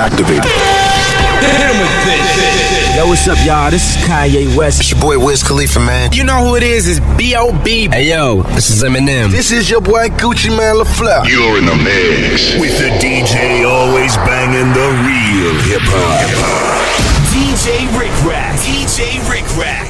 activated. Yo, what's up, y'all? This is Kanye West. It's your boy Wiz Khalifa, man. You know who it is? It's B.O.B. Hey, yo, this is Eminem. This is your boy Gucci Mane LaFlare. You're in the mix with the DJ always banging the real hip hop. DJ Rik Rak. DJ Rik Rak.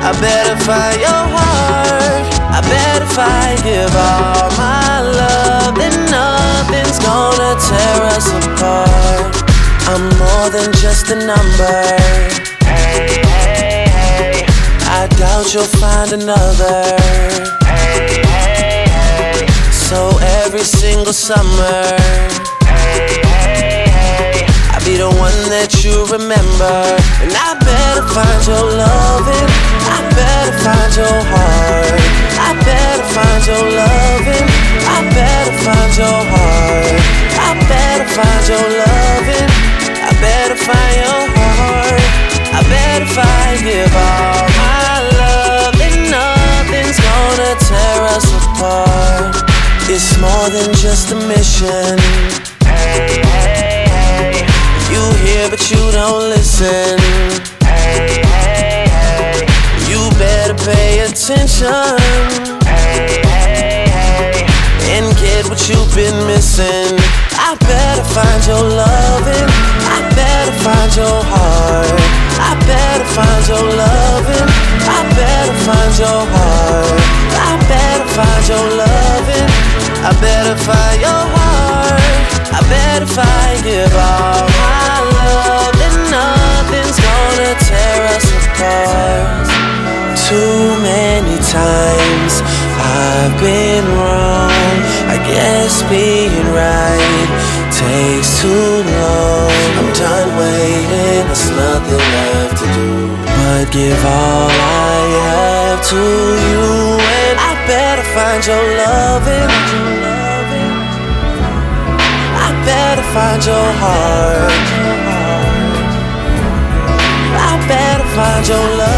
I better find your heart. I bet if I give all my love, then nothing's gonna tear us apart. I'm more than just a number. Hey, hey, hey. I doubt you'll find another. Hey, hey, hey. So every single summer, Hey, hey, hey. I'll be the one that you remember. And I better find your loving. I better find your heart. I better find your loving. I better find your heart. I better find your loving. I better find your heart. I better I give all my love, then nothing's gonna tear us apart. It's more than just a mission. Hey, hey, hey. You hear, but you don't listen. Better pay attention Hey, hey, hey. and get what you've been missing. I better find your loving. I better find your heart. I better find your loving. I better find your heart. I better find your loving. I better find your heart. I better I give all my love, nothing's gonna tear us apart. Too many times I've been wrong. I guess being right takes too long. I'm done waiting, there's nothing left to do. But give all I have to you, and I better find your loving. I better find your heart. Find your loving.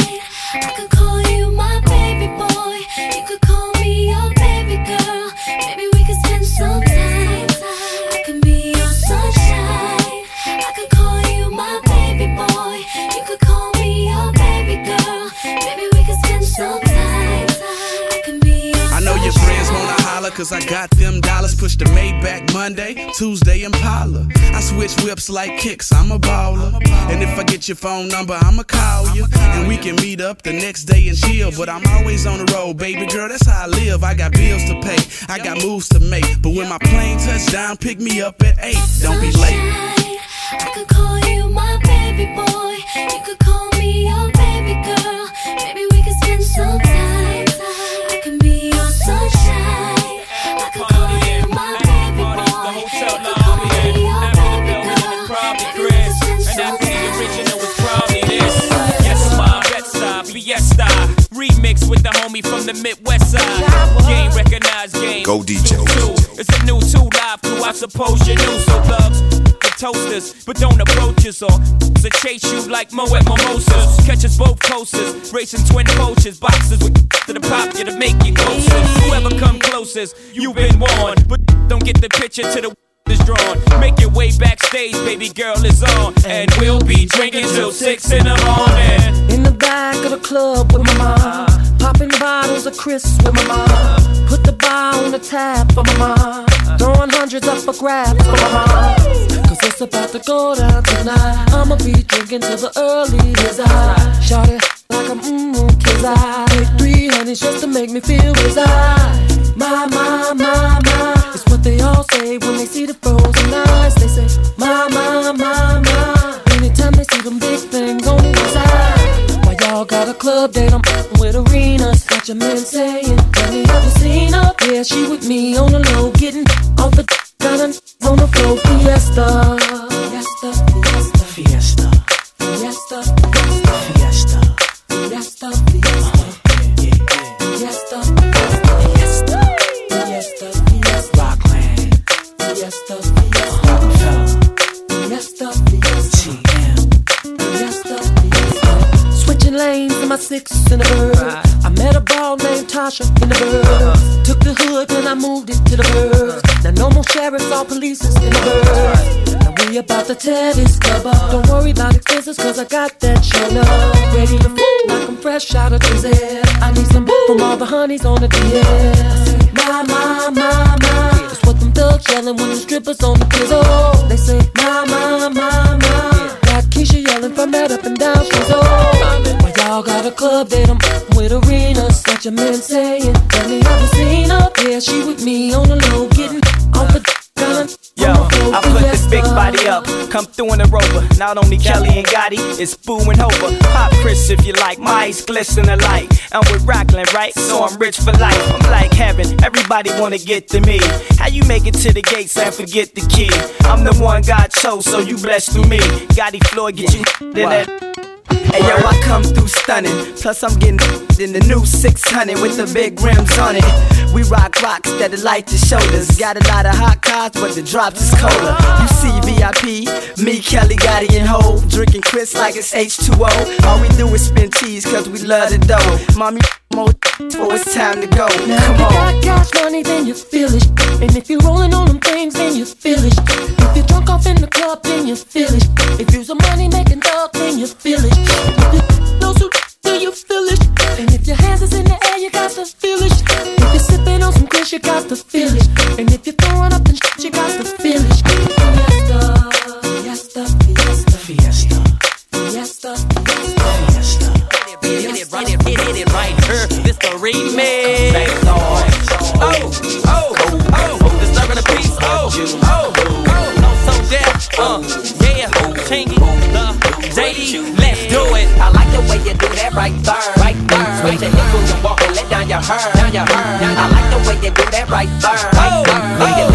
I could call you my baby boy. You could call cause I got them dollars. Push the Maybach Monday, Tuesday Impala. I switch whips like kicks, I'm a baller. And if I get your phone number, I'ma call you. And we can meet up the next day and chill. But I'm always on the road, baby girl, that's how I live. I got bills to pay, I got moves to make. But when my plane touch down, pick me up at 8. Don't be late. I could call you with from the Midwest side. Game recognized game. Go DJ. It's a new two live crew, I suppose you're new, So thugs, the toasters, but don't approach us or to chase you like Moet mimosas. Catch us both coasters, racing twin poachers, boxes with to the pop you to make you closer. Whoever come closest, you've been warned, but don't get the picture to the is drawn. Make your way backstage, baby girl is on, and we'll be drinking till six in the morning. In the back of the club with my mom. Popping bottles of crisps with my mom. Put the bar on the tab for my mom. Throwing hundreds up for grabs for my mom. Cause it's about to go down tonight. I'ma be drinking till the early desire. Shout it like I'm mmm, kids I take three honeys just to make me feel reside. My, my, my, my. It's what they all say when they see the frozen eyes. They say, my, my, my, my. Anytime they see them big Y'all got a club that I'm with arenas. Got your man saying, Have you seen her? Yeah, she with me on the low, getting off the got a on the floor. Fiesta, fiesta, fiesta, fiesta, fiesta, fiesta, fiesta. fiesta. Six in the bird. I met a ball named Tasha in the bird. Took the hood and I moved it to the bird. Now no more sheriffs or police in the bird. Now we about to tear this club up. Don't worry about expenses cause I got that show up. Ready to fool like I'm fresh out of the I need some from all the honeys on the DL. My, my, my, my. That's what them thugs yelling when the strippers on the pizzle. They say, my, my, my, my. Got Keisha yelling from that up and down she's old. Why y'all got a club that I'm with arenas? Got your man saying, Tell me, have you seen her? Yeah, she with me on the low, getting off the gun. Yo, I put this big body up, come through in a rover. Not only Kelly and Gotti, it's Boo and Hova. Pop Chris if you like, my eyes glisten alike. I'm with Rockland, right? So I'm rich for life. I'm like heaven, everybody wanna get to me. How you make it to the gates and forget the key? I'm the one God chose, so you blessed through me. Gotti Floyd, get you in that. Hey yo, I come through stunning. Plus, I'm getting in the new 600 with the big rims on it. We rock rocks that light the shoulders. Got a lot of hot cars, but the drops is colder. You see VIP, me, Kelly, Gotti, and Hove. Drinking Chris like it's H2O. All we do is spin cheese, cause we love the dough. Mommy, more, so it's time to go. Now Come if you on. got cash money, then you feel it. And if you're rolling on them things, then you feel it. If you're drunk off in the club, then you feel it. If you's a money making got to feel it. And if you're throwing up the shit, you got to feel it. Fiesta, fiesta, fiesta, fiesta, fiesta, fiesta. Hit it right, hit it, hit it right here. This the remix. Oh, oh, oh, disturbing the peace. Oh, oh, oh, no, so deaf. Uh, yeah, chingy, the JD, let's do it. I like the way you do that right there, right there. Switch your hips when you walk now you heard. I like the way you do that right there. Right there.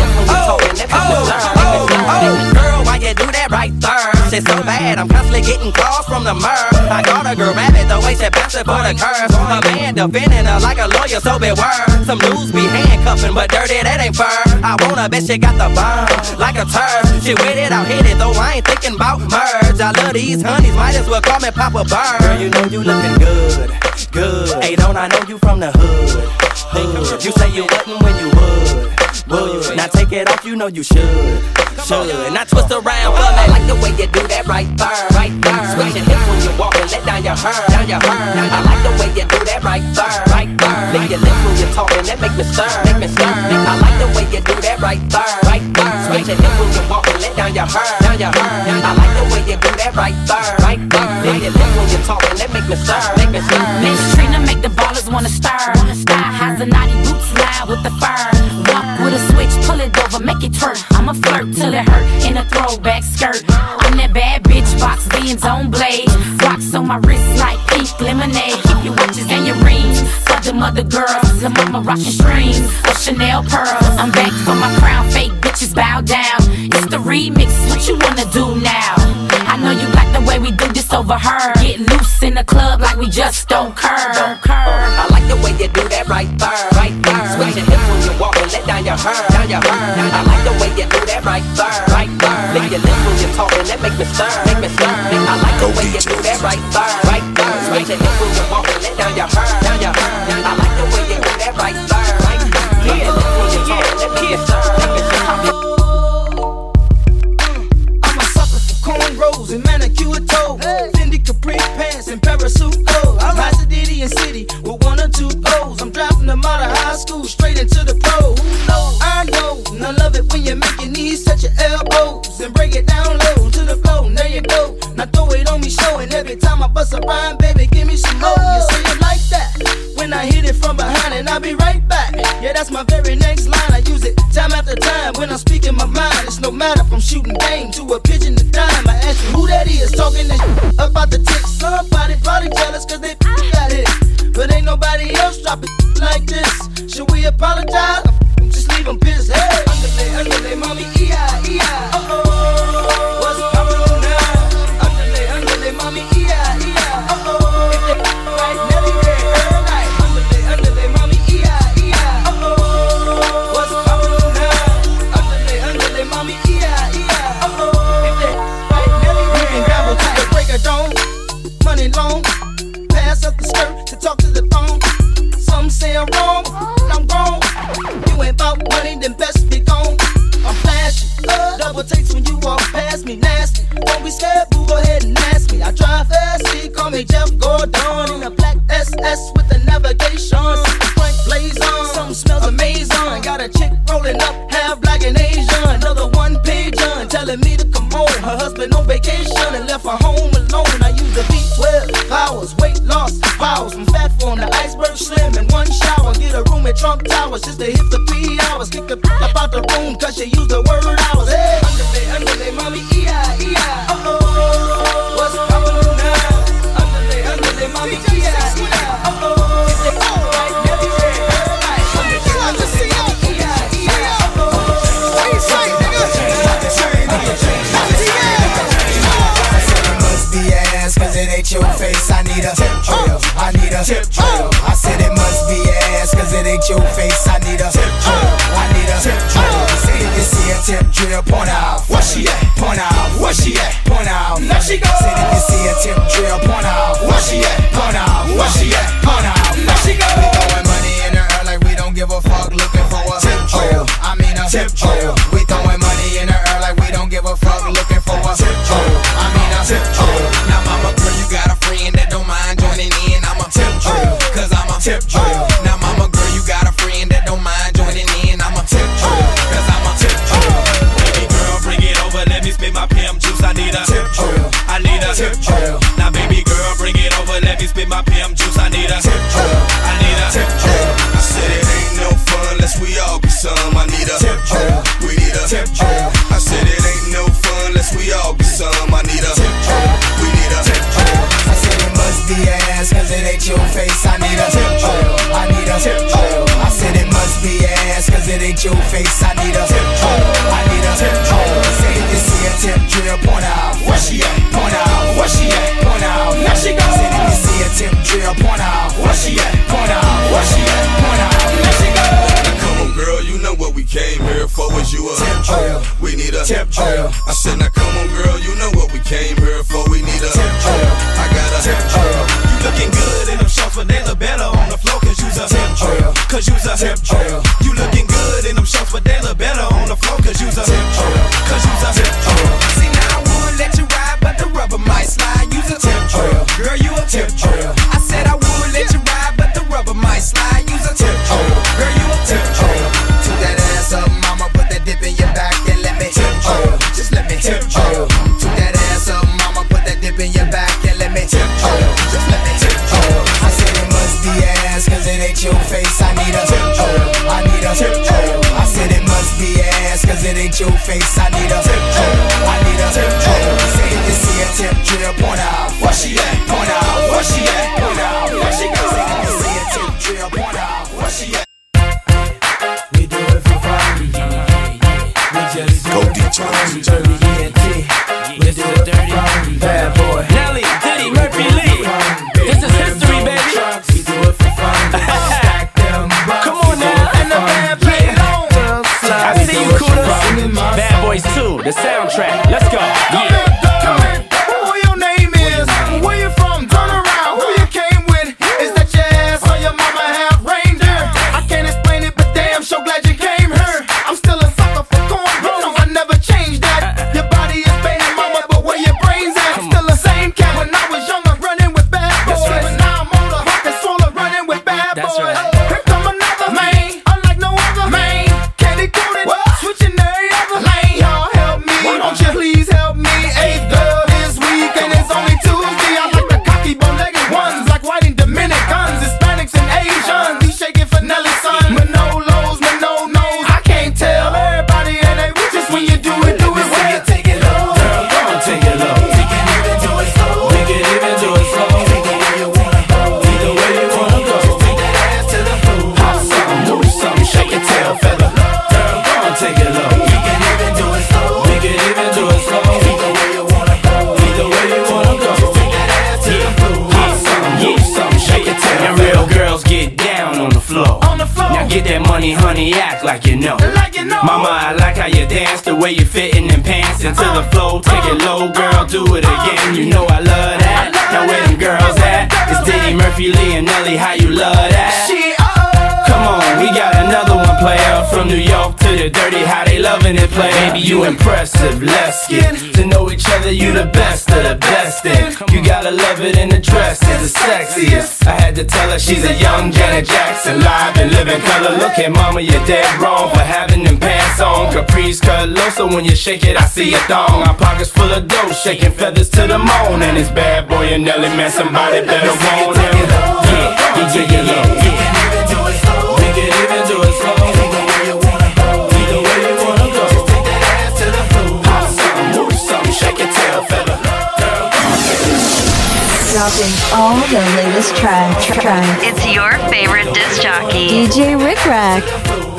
Right? Shit so bad, I'm constantly getting calls from the mur. I got a girl rabbit, the way she bouncing for the curve. A man defending her like a lawyer, so beware. Some dudes be handcuffing, but dirty, that ain't fur. I wanna bet she got the burn, like a turd. She with it, I'll hit it, though I ain't thinking about merge. I love these honeys, might as well call me Papa Bird. Girl, you know you looking good, good. Hey, don't I know you from the hood? hood. You say you wouldn't when you would. Would. Now take it off, you know you should. Should. Now twist around for me. I like the way you do that right there, right there. Switch your hips when you walk and let down your hair, down your hair. I like the way you do that right there, right there. Lick your lips when you're talking, that make me stir, make me stir. I like the way you do that right there, right there. Switch your hips when you walk and let down your hair, down your hair. I like the way you do that right there, right there. Lick your lips when you're talking, that make me stir, make me stir. Miss Trina make the ballers wanna stir. Sky has a naughty boots loud with the fur. Walk with a switch, pull it over, make it twerk. I'ma flirt till it hurt in a throwback skirt. I'm that bad bitch, box beans on blade. Rocks on my wrist like pink lemonade. Keep your watches and your rings. For the mother girls, the mama rockin' strings of Chanel pearls. I'm back for my crown, fake bitches bow down. It's the remix, what you wanna do now? I know you like the way we do this over her. Get loose in the club like we just don't curb. Don't curb. I like the way you do that right there. Now you. I like the way you do that right there. Right there. Lick your lips when you're talking, that make me stir. Make me stir. I like the way you do that right there. Right there. Lick your lips when you're let down your I like the way you do that right there. Right there. Lick when you're talking, me stir. Rose and manicure toe, hey. Fendi Capri pants and parasuit. Oh, I like the Diddy and City. bust a rhyme, baby, give me some more. You say it like that when I hit it from behind, and I'll be right back. Yeah, that's my very next line. I use it time after time when I'm speaking my mind. It's no matter from shooting game to a pigeon to dime. I ask you who that is talking that about the tick. Somebody probably jealous cause they got it. But ain't nobody else dropping like this. Should we apologize? Just leave them pissed. Hey, underlay, underlay, mommy. levitates when you walk past me. Nasty. Don't be scared, boo. Go ahead and ask me. I drive fast. Call me Jeff Gordon in a black SS with She's a young Janet Jackson, live and living color. Look at mama, you're dead wrong for having them pants on. Caprice cut low, so when you shake it, I see a thong. My pockets full of dough, shaking feathers to the moon. And it's bad boy and Nelly, man, somebody better want him. Yeah, yeah, yeah, yeah. yeah. dropping all the latest tracks. Track. It's your favorite disc jockey, DJ Rik Rak.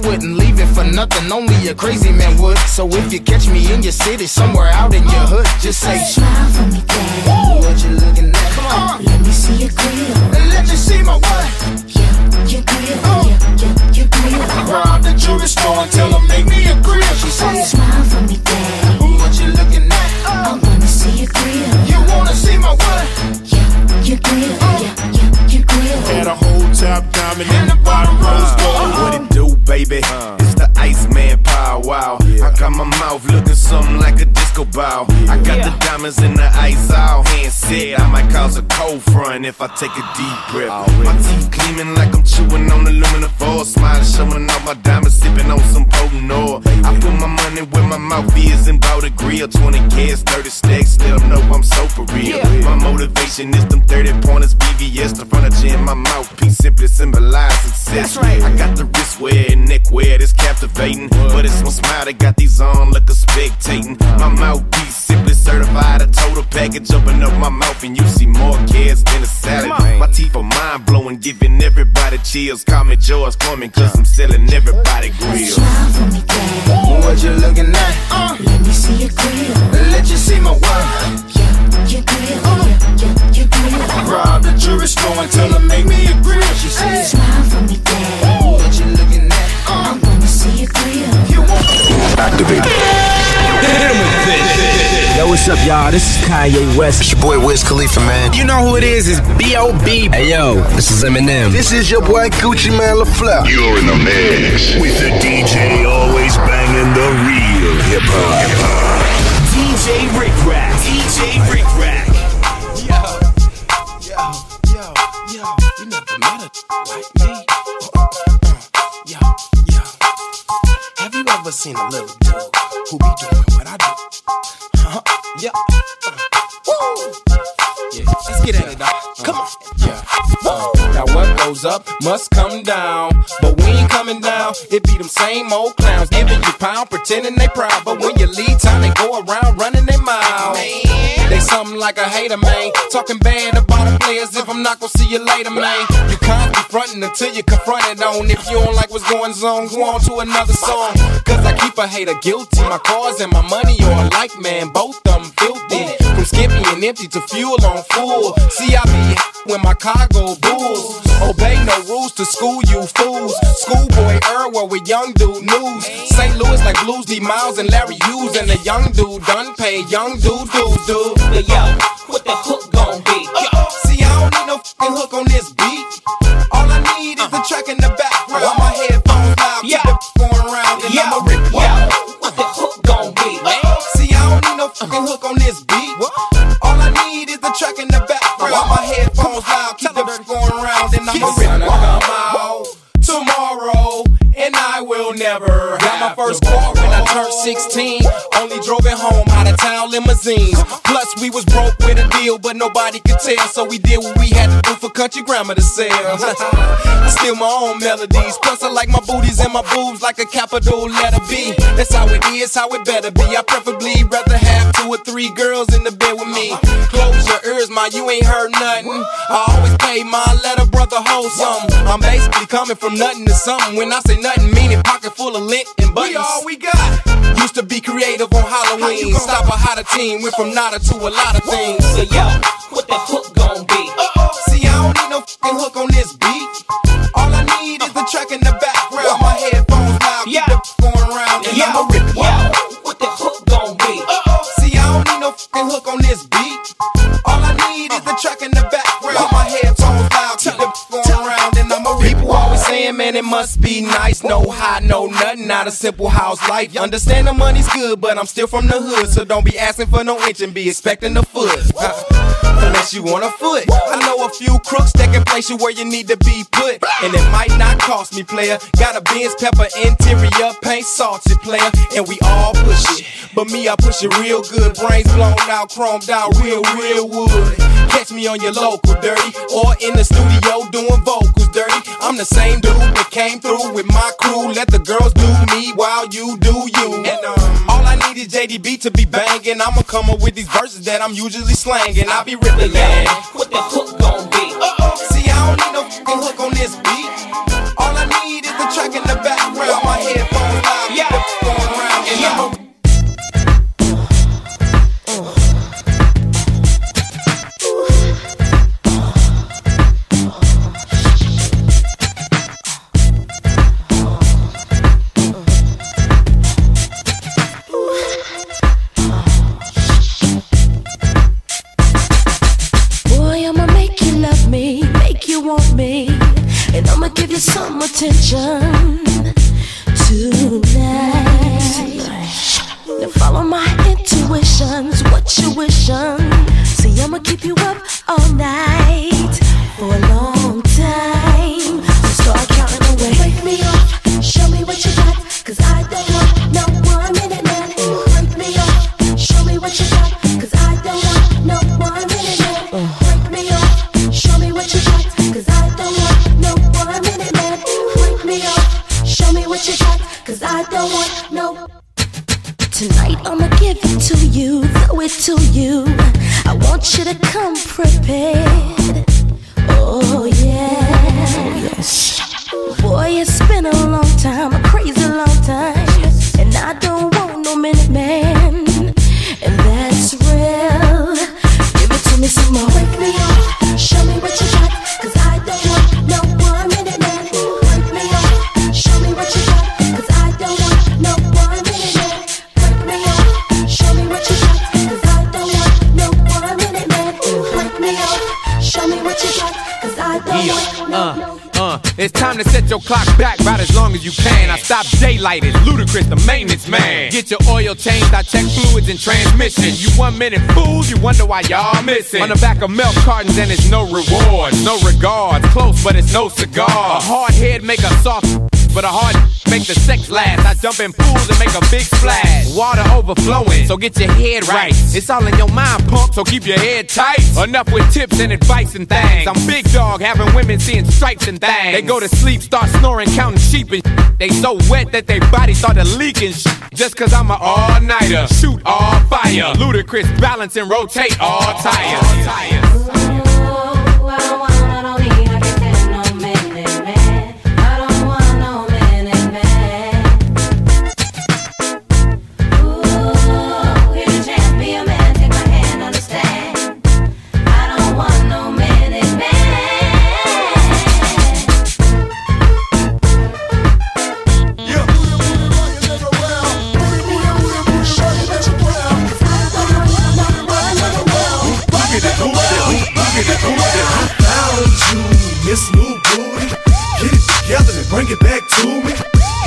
wouldn't leave it for nothing, only a crazy man would. So if you catch me in your city, somewhere out in your hood, just say, Smile for me, daddy. What you looking at? Come on. Let me see your grill. And let you see my what? Yeah, your grill. Oh. Uh. Yeah, yeah, your grill. Rob the jewelry store and tell them make me a grill. She said, Smile for me, daddy. What you looking at? Oh. I wanna see your grill. You wanna see my what? Yeah, your grill. Oh. Uh. Yeah, yeah, your grill. Had a whole top diamond in the baby. It's the Iceman power wow. I got my mouth looking something like a disco ball. I got the diamonds in the ice all hand said. I might cause a cold front if I take a deep breath. My teeth gleaming like I'm chewing on aluminum foil. Smile showing off my diamonds, sipping on some potent oil. I put my money where my mouth is and bout a grill. 20 kids, 30 stacks, let them know I'm so for real. My motivation is them 30 pointers, VVS, the furniture in my mouthpiece simply symbolize success. right I got the wristwear and neckwear that's captivating. But it's my smile that got these on like a spectating. My mouthpiece simply certified a total package. Open up my mouth and you see more kids than a salad. My teeth are mind blowing, giving everybody chills. Call me George Foreman, cause I'm selling everybody grills. What you looking at? Uh. Let me see your grill. Let you see my what? Your grill. Uh. Your, your grill. Rob the jewelry store and tell her make me a grill. She said, Smile for me, dad. What you looking at? I wanna see your grill. You want Activated. Yo, what's up, y'all? This is Kanye West. It's your boy Wiz Khalifa, man. You know who it is? It's B.O.B. Hey, yo, this is Eminem. This is your boy Gucci Mane LaFlare. You're in the mix with the DJ always banging the real hip hop. DJ Rik Rak. DJ Rik Rak. Yo, yo, yo, yo, you never met a like me. Have you ever seen a little dude who be doing what I do? Huh? Yeah. Uh, Woo. Yeah, let's get at it, dog. Come on. Yeah. Uh, now what goes up must come down, but we ain't coming down. It be them same old clowns giving you pound, pretending they proud, but when you leave town, they go around running their mouth. They something like a hater, man. Talking bad about the players if I'm not gonna see you later, man. You can't be fronting until you confront it on. If you don't like what's going on, go on to another song. Cause I keep a hater guilty. My cars and my money are alike, man, both them filthy. From skippy and empty to fuel on full. See, I be when my cargo bulls. Obey no rules to school you fools. Schoolboy Earl with young dude news. St. Louis like Blues D Miles and Larry Hughes and the young dude done pay young dude dudes dude. Yo, yo, what the hook gon' be? See, I don't need no fucking hook on this beat. All I need is the track in the background. My headphones fucking hook on this beat. All I need is the track in the background. My headphones loud, keep the going around, and I'ma rip it. come out tomorrow, and I will never. Got my first I turned 16. Only drove it home out of town limousines. Plus, we was broke with a deal, but nobody could tell. So we did what we had to do for country grammar to sell. I steal my own melodies. Plus, I like my booties and my boobs like a capital letter B. That's how it is, how it better be. I preferably rather have two or three girls in the bed with me. Close your ears, my you ain't heard nothing. I always pay my letter brother hold something. I'm basically coming from nothing to something. When I say nothing, meaning pocket full of lint and buttons. We all we got. Used to be creative on Halloween. Stop a hotter team. Went from nada to a lot of things. So yo, what the hook gon' be? See, I don't need no fucking hook on this beat. All I need is the track in the background. My headphones loud, keep the going around, and I'ma rip it. What the hook gon' be? See, I don't need no fucking hook on this beat. All I need is the track in the man, it must be nice. No high, no nothing, not a simple house life. You understand the money's good, but I'm still from the hood, so don't be asking for no inch and be expecting a foot. Unless you want a foot. I know a few crooks that can place you where you need to be put. And it might not cost me, player. Got a Benz pepper interior, paint salty, player. And we all push it. But me, I push it real good. Brains blown out, chromed out, real, real wood. Catch me on your local dirty. Or in the studio doing vocals dirty. I'm the same dude that came through with my crew. Let the girls do me while you do you. And um, all I need is JDB to be banging. I'ma come up with these verses that I'm usually slanging. I be ripping, man. What the hook gon' be? Uh oh. See, I don't need no fucking hook on this beat. All I need is the track in the background. some attention tonight. Now follow my intuitions, what you wishing. See, I'ma keep you up all night for a long. I don't want no. Tonight I'ma give it to you, throw it to you. I want you to come prepared. Oh yeah. Boy, it's been a long time, a crazy long time. And I don't want no minute man. And that's real. Give it to me some more. Wake me up, it's time to set your clock back about as long as you can. I stop daylight, it's Ludacris, the maintenance man. Get your oil changed, I check fluids and transmission. You one minute fools, you wonder why y'all missing. On the back of milk cartons, and it's no rewards, no regards. Close, but it's no cigar. A hard head make a soft, but a hard make the sex last. I jump in pools and make a big splash. Water overflowing, so get your head right. It's all in your mind, punk, so keep your head tight. Enough with tips and advice and things. I'm big dog, having women seeing stripes and things. They go to sleep, start snoring, counting sheep and They so wet that their body started leaking Just cause I'm an all-nighter, shoot all fire. Ludacris balance and rotate all tires. Bring it back to me.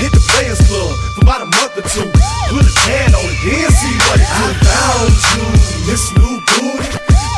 Hit the Players Club for about a month or two. Put a tan on it, then see what it do. I Found you, Miss New Booty.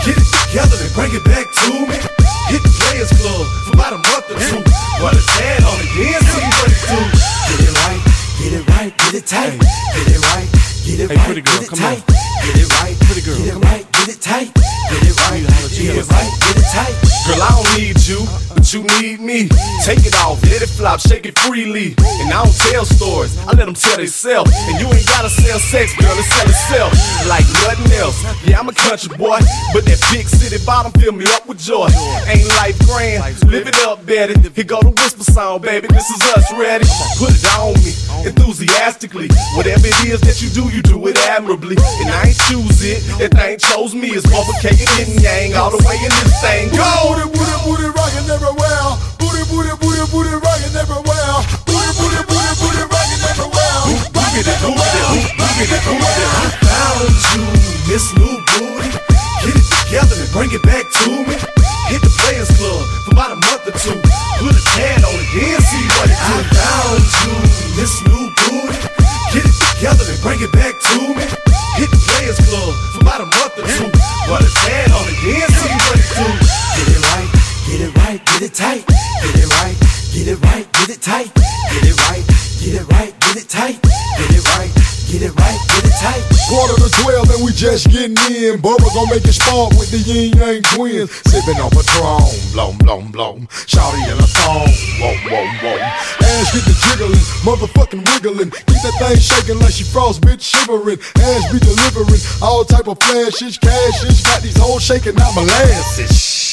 Get it together and bring it back to me. Hit the Players Club for about a month or two. Put a tan on it, then see what it do. Get it right, get it right, get it tight. Get it right, get it Hey, right, pretty girl, get it come on. tight. Get it right, pretty girl, get it right, get it tight. Get it right, get it right, get it tight. Girl, I don't need you, you need me. Take it off, let it flop, shake it freely. And I don't tell stories, I let them tell themselves. And you ain't gotta sell sex, girl, it sell itself. Like nothing else. Yeah, I'm a country boy, but that big city bottom fill me up with joy. Ain't life grand, live it up, Betty. Here go the whisper song, baby, this is us ready. Put it on me, enthusiastically. Whatever it is that you do, you do it admirably. And I ain't choose it, that thing chose me. It's motherfucking yin yang all the way in this thing. Go! Booty, booty, booty, rockin' everywhere. Booty, booty, booty, booty, rockin' everywhere. Booty, booty, booty, booty, rockin' everywhere. Rockin' everywhere. Rockin' everywhere. I found you, Miss New Booty. Get it together and bring it back to me. Hit the Players Club for about a month or two. Put a tan on it, then see what it do. I found you, Miss New Booty. Get it together and bring it back to me. Hit the Players Club for about a month or two. Put a tan on it, then see what it do. Get it right, get it right, get it tight. Get it right, get it right, get it tight. Get it right, get it right, get it tight. Get it right, get it right, get it tight. Quarter to twelve and we just getting in. Bubba gon' make it spark with the Ying Yang Twins. Sipping on Patron, blom blom blom. Shawty in a thong, whoa whoa whoa. Ass get the jiggling, motherfucking wiggling. Keep that thing shaking like she frost, bitch shivering. Ass be delivering all type of flashes, cashes. Got these hoes shaking out molasses.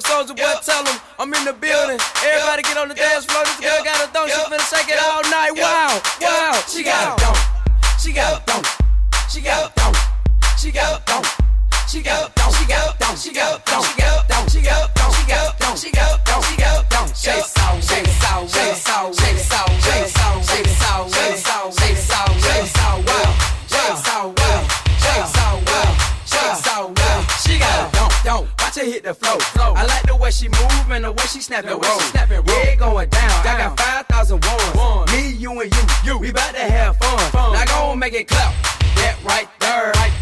song, soldier boy, tell him I'm in the building. Everybody get on the dance floor. This girl got a thong, she finna shake it all night. Wow, wow. She got a thong, she got a thong, she got a thong, she got a the flow. flow. I like the way she move and the way she snap it. Way she snap going down. I got 5,000 ones. One. Me, you, and you. you. We about to have fun. Now go on, make it clap. That right there. Right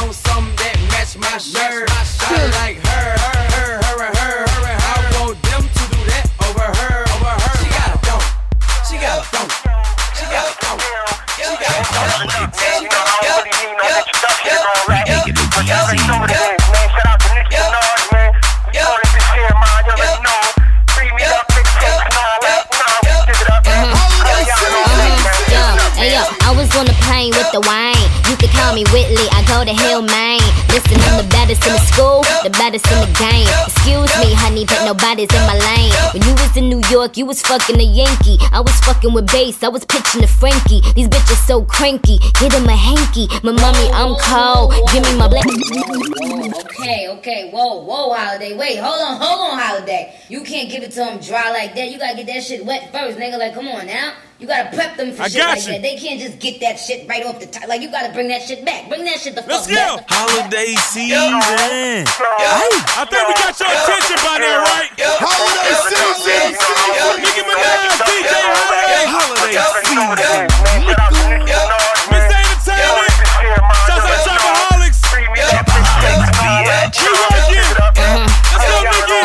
on something that match my shirt. Match my shirt. I like her. with the wine. You can call me Whitley, I go to Hillman. Listen, I'm the baddest in the school, the baddest in the game. Excuse me, honey, but nobody's in my lane. When you was in New York, you was fucking a Yankee. I was fucking with bass, I was pitching to Frankie. These bitches so cranky, Hit him a hanky. My mommy, I'm cold, give me my black. Okay, okay, whoa, whoa, holiday. Wait, hold on, hold on, holiday. You can't give it to him dry like that. You gotta get that shit wet first, nigga. Like, come on now. You gotta prep them for I shit like you. that. They can't just get that shit right off the top. Like you gotta bring that shit back. Bring that shit the Let's fuck go. back. Holiday season. Yo. Yo. I think we got your attention by now, right? Yo. Holiday season. Nicki Minaj, DJ Holiday. Holiday season. Miss Entertainment. Shouts out Shopaholics. We want you. Let's go, Nicki.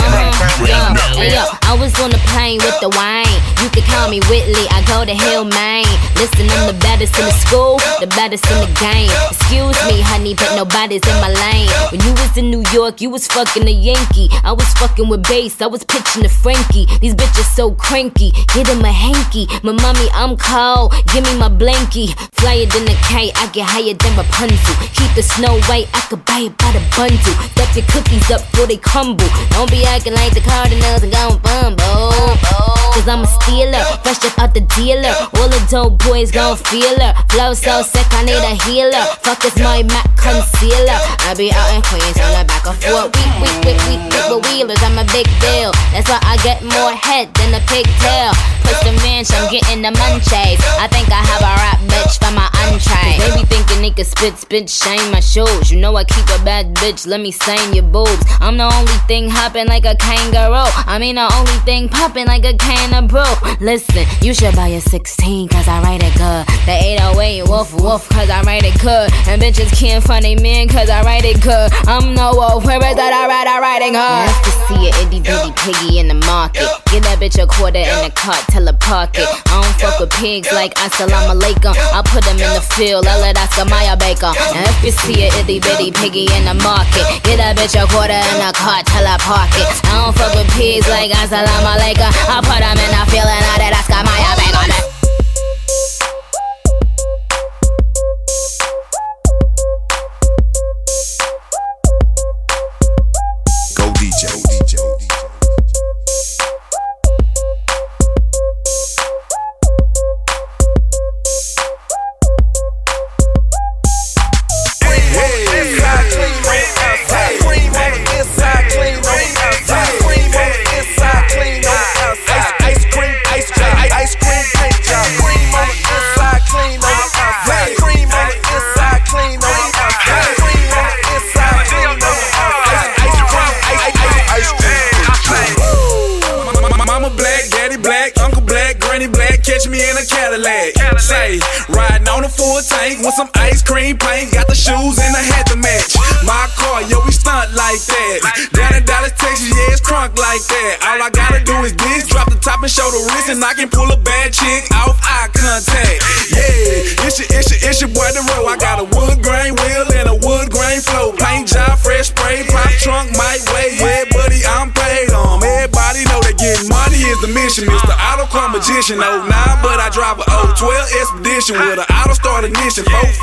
Hey, yo. Always on the plane with the wine. You could call me Whitley, I go to Hillman. Listen, I'm the baddest in the school, the baddest in the game. Excuse me, honey, but nobody's in my lane. When you was in New York, you was fucking a Yankee. I was fucking with bass, I was pitching to Frankie. These bitches so cranky, get him a hanky. My mommy, I'm cold, give me my blankie. Flyer than a kite, I get higher than Rapunzel. Keep the snow white, I could buy it by the bundle. Stuff your cookies up before they crumble. Don't be acting like the Cardinals and going fun. Cause I'm a stealer, fresh up out the dealer. All the dope boys gon' feel her. Flow so sick, I need a healer. Fuck is my Mac concealer. I be out in Queens on the back of four week, week, week, week, week with wheelers. I'm a big deal. That's why I get more head than a pigtail. Put the ranch, I'm getting the munchies. I think I have a rap bitch for my entree. They be thinking they could spit, spit, shame my shoes. You know I keep a bad bitch, let me sign your boobs. I'm the only thing hopping like a kangaroo. I mean the only thing popping like a can of brew. Listen, you should buy a 16 cause I write it good. The 808 woof woof cause I write it good. And bitches can't find a man cause I write it good. I'm no wolf, where is that I write, I write it good. Nice to see a itty bitty piggy in the market. Give that bitch a quarter in the cart, tell her park it. I don't fuck with pigs like assalamu alaikum. I put them in the field, I let Oscar Mayer Baker. And if you see a itty bitty piggy in the market, get that bitch a quarter in the car, tell her park it. I don't fuck with pigs like assalamu alaikum. I put them in the field that I Oscar Mayer Baker. Oh, nah, but I drive a 012 expedition with an auto start ignition. 415s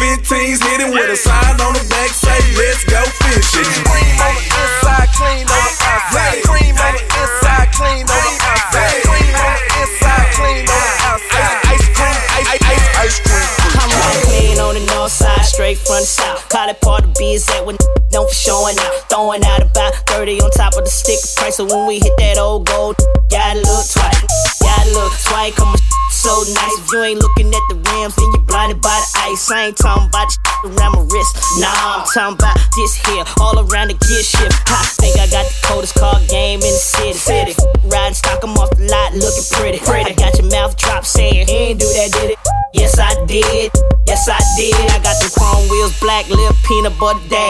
talking about this here, all around the gear shift. I think I got the coldest car game in the city. City, riding stock, I'm off the lot, looking pretty. I got your mouth drop saying, he ain't do that, did it? Yes, I did. Yes, I did. I got the chrome wheels, black lip, peanut butter dash.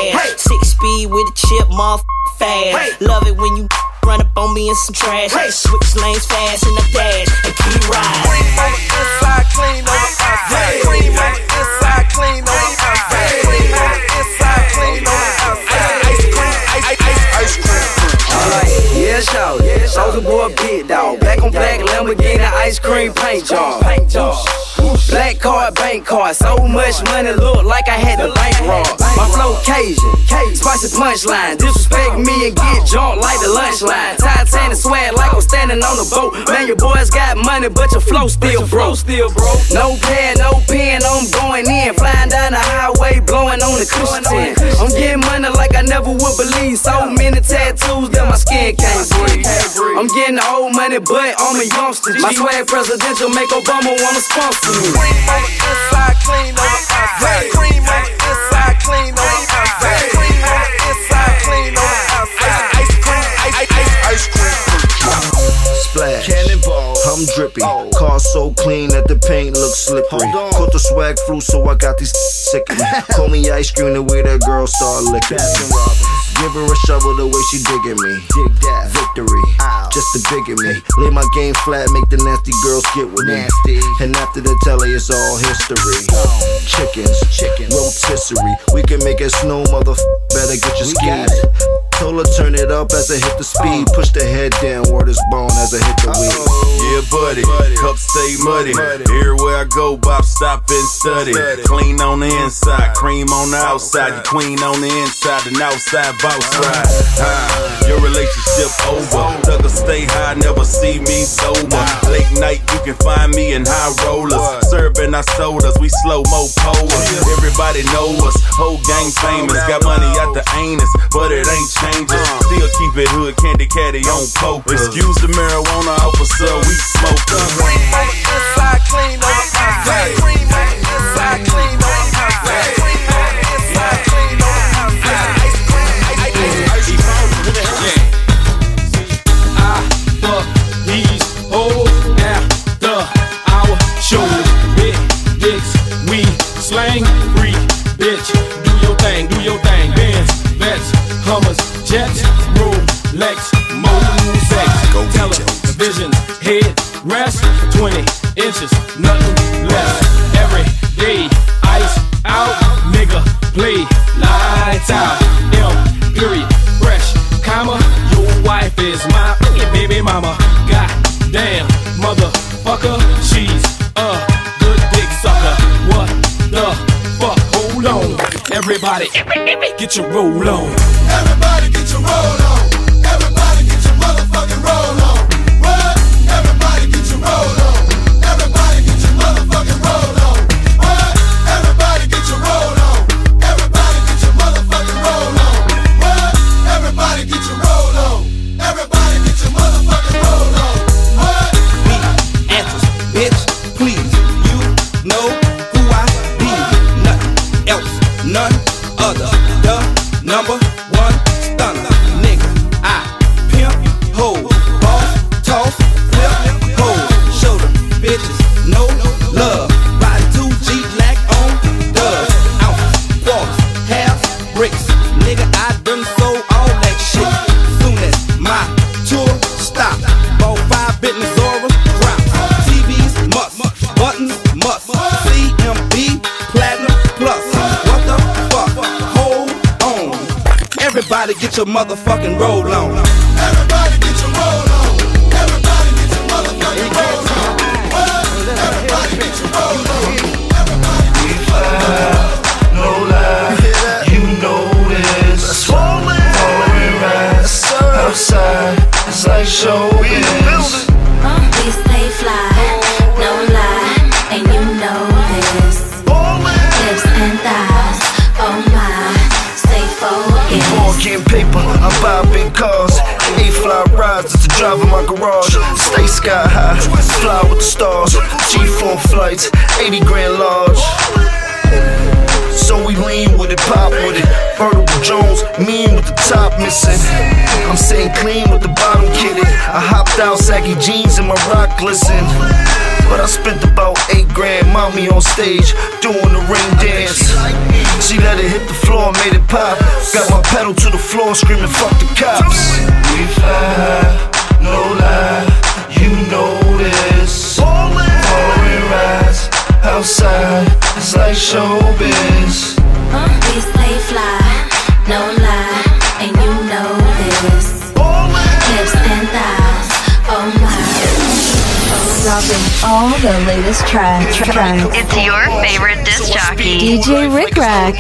So much money, look like I had the bank. My flow Cajun, spicy punchline. Disrespect me and get jumped like the lunch line. Titanic swag like I'm standing on the boat. Man, your boys got money, but your flow still broke. No pad, no pen, I'm going in. Flying down the highway, blowing on the cushion. I'm getting money like I never would believe. So many tattoos that my skin can't breathe. I'm getting old money, but I'm a youngster. My swag presidential make Obama wanna sponsor me. Cream on the inside, clean on the outside. Ice cream on the inside, clean on the outside. Ice cream on the inside, clean on the outside. Ice cream, ice, ice, ice cream. Splash. Cannonball. I'm drippy. Car so clean that the paint looks slippery. Caught the swag flu, so I got these sick of. Call me ice cream the way that girl start licking. Give her a shovel the way she digging me. Dig that. Victory. Just the bigger me. Lay my game flat, make the nasty girls get with me. Nasty. And after the telly, it's all history. Chickens, chicken, rotisserie. We can make it snow, mother. Better get your skis. Told her turn it up as I hit the speed. Push the head down, word is bone as I hit the weed. Yeah, buddy, cup stay muddy. Everywhere I go, Bob stop and study. Clean on the inside, cream on the outside. You queen on the inside, and outside boss ride. Ah, your relationship over. Thugger stay high, never see me sober. Night, you can find me in high rollers. Serving our sodas, we slow mo poers. Everybody know us, whole gang famous. Got money out the anus, but it ain't changing. Uh. Still keep it hood, candy caddy on poker. Excuse the marijuana officer, we smoke Cream on the inside, clean on the outside. Cream on the inside, clean on the outside. Television, head rest, 20 inches, nothing less. Every day, ice out, nigga, play lights out. M, period, fresh, comma, your wife is my baby mama. God damn, motherfucker, she's a good dick sucker. What the fuck? Hold on, everybody, get your roll on. Everybody get your roll on. Get motherfucking roll on. I hopped saggy jeans and my rock glisten. But I spent about eight grand, mommy on stage, doing the ring dance. She let it hit the floor, made it pop. Got my pedal to the floor, screaming, fuck the cops. We fly, no lie, you know this. Foreign rides outside, it's like showbiz. We stay fly, Dropping all the latest tracks. tracks. It's your favorite disc jockey. DJ Rik Rak.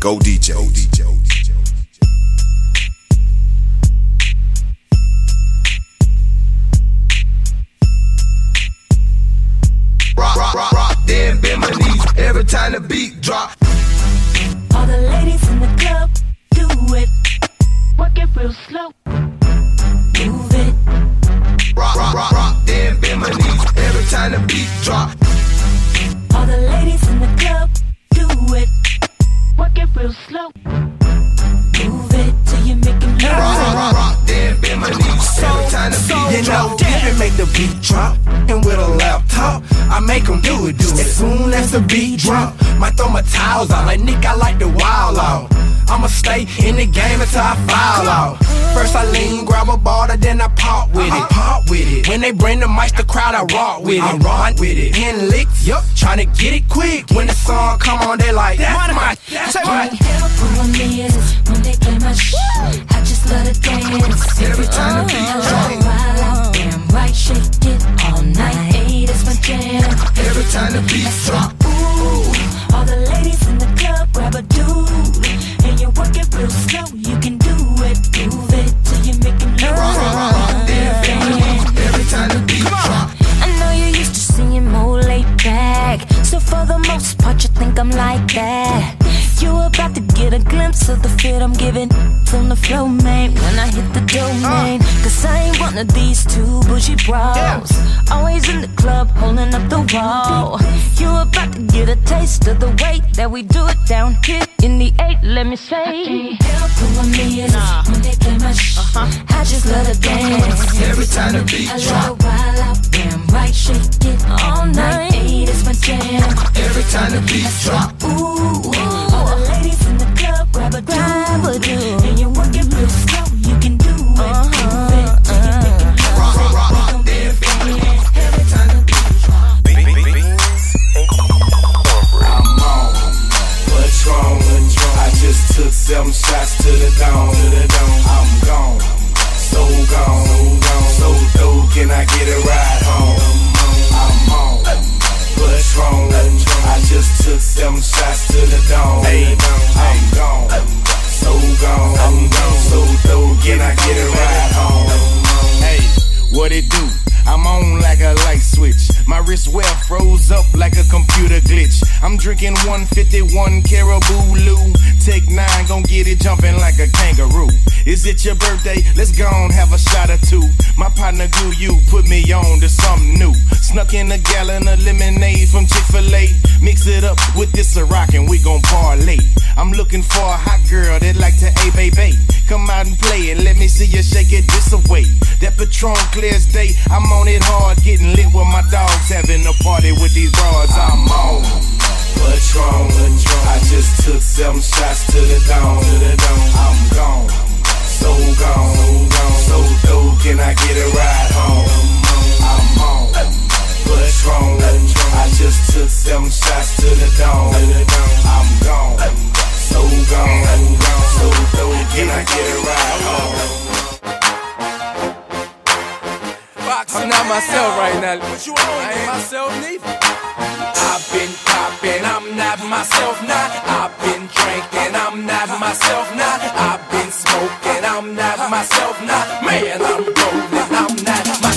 Go DJ. Go DJ. Rock, rock, rock, rock, then bend my knees every time the beat drop. All the ladies in the club do it. Work it real slow. Move it. Rock, rock, rock, rock, then bend my knees every time the beat drop. All the ladies in the club do it. Work it real slow. Move it till you make it Rock, rock, rock, rock, then bend my knees every time the beat drop. You know, drop. dipping make the beat drop. And with a laptop, I make them do it, do it. As soon as the beat drop, might throw my towels out. Like Nick, I like the wild out. I'ma stay in the game until I foul out. First I lean, grab a ball, then I pop with it. Pop with it. When they bring the mic, the crowd, I rock with it. I rock with it. In licks, yup, tryna get it quick. When the song come on, they like, that's my, that's my. When they play my shit, I just let it dance. Every time the beat oh, drop. While out, damn right, shake it all night. That's my jam. Every time the beat drop. Ooh, all the ladies in the club grab a dude, and you work it real slow. You can do it, move it till you make it look. Every time the beat drop. I know you're used to seeing more laid back, so for the most part you think I'm like that. You about to get a glimpse of the fit I'm giving from the flow, man. When I hit the domain, ah. cause I ain't one of these two bougie bros. Always in the club, holding up the wall. You about to get a taste of the way that we do it down here in the eight. Let me say, I can't help who I'm is when they play my shit. Uh-huh. I just let it dance. Every time the beat I it wild out, damn right, shake it all night. Hey, that's my jam. Every time the beat drop. Ooh, all the ladies in the club grab a grab a dude, and you work it real slow. You can do it, I just took seven shots to the dome. I'm gone, so gone, so dope. Can I get a ride home? Patron, I just took seven shots to the dome. I'm gone, so gone, so dope. Can I get a ride home? Hey, what it do? I'm on like a light switch. My wrist well froze up like a computer glitch. I'm drinking 151 Caribou Lou. Take nine, gon' get it jumping like a kangaroo. Is it your birthday? Let's go on, have a shot or two. My partner Goo You put me on to something new. Snuck in a gallon of lemonade from Chick fil A. Mix it up with this Ciroc and we gon' parlay. I'm looking for a hot girl that like to a baby. Come out and play and let me see you shake it this away. That Patron clears day, I'm on it hard, getting lit with my dogs, having a party with these broads. I'm on. Patron, I just took seven shots to the dome. I'm gone, so gone, so dope. Can I get a ride home? I'm on. Patron, I just took seven shots to the dome. I'm gone, so gone, so dope. Can I get a ride home? I'm not myself right now. What you I ain't myself neither. I've been popping, I'm not myself now. I've been drinking, I'm not myself now. I've been smoking, I'm not myself now. Man, I'm rolling, I'm not myself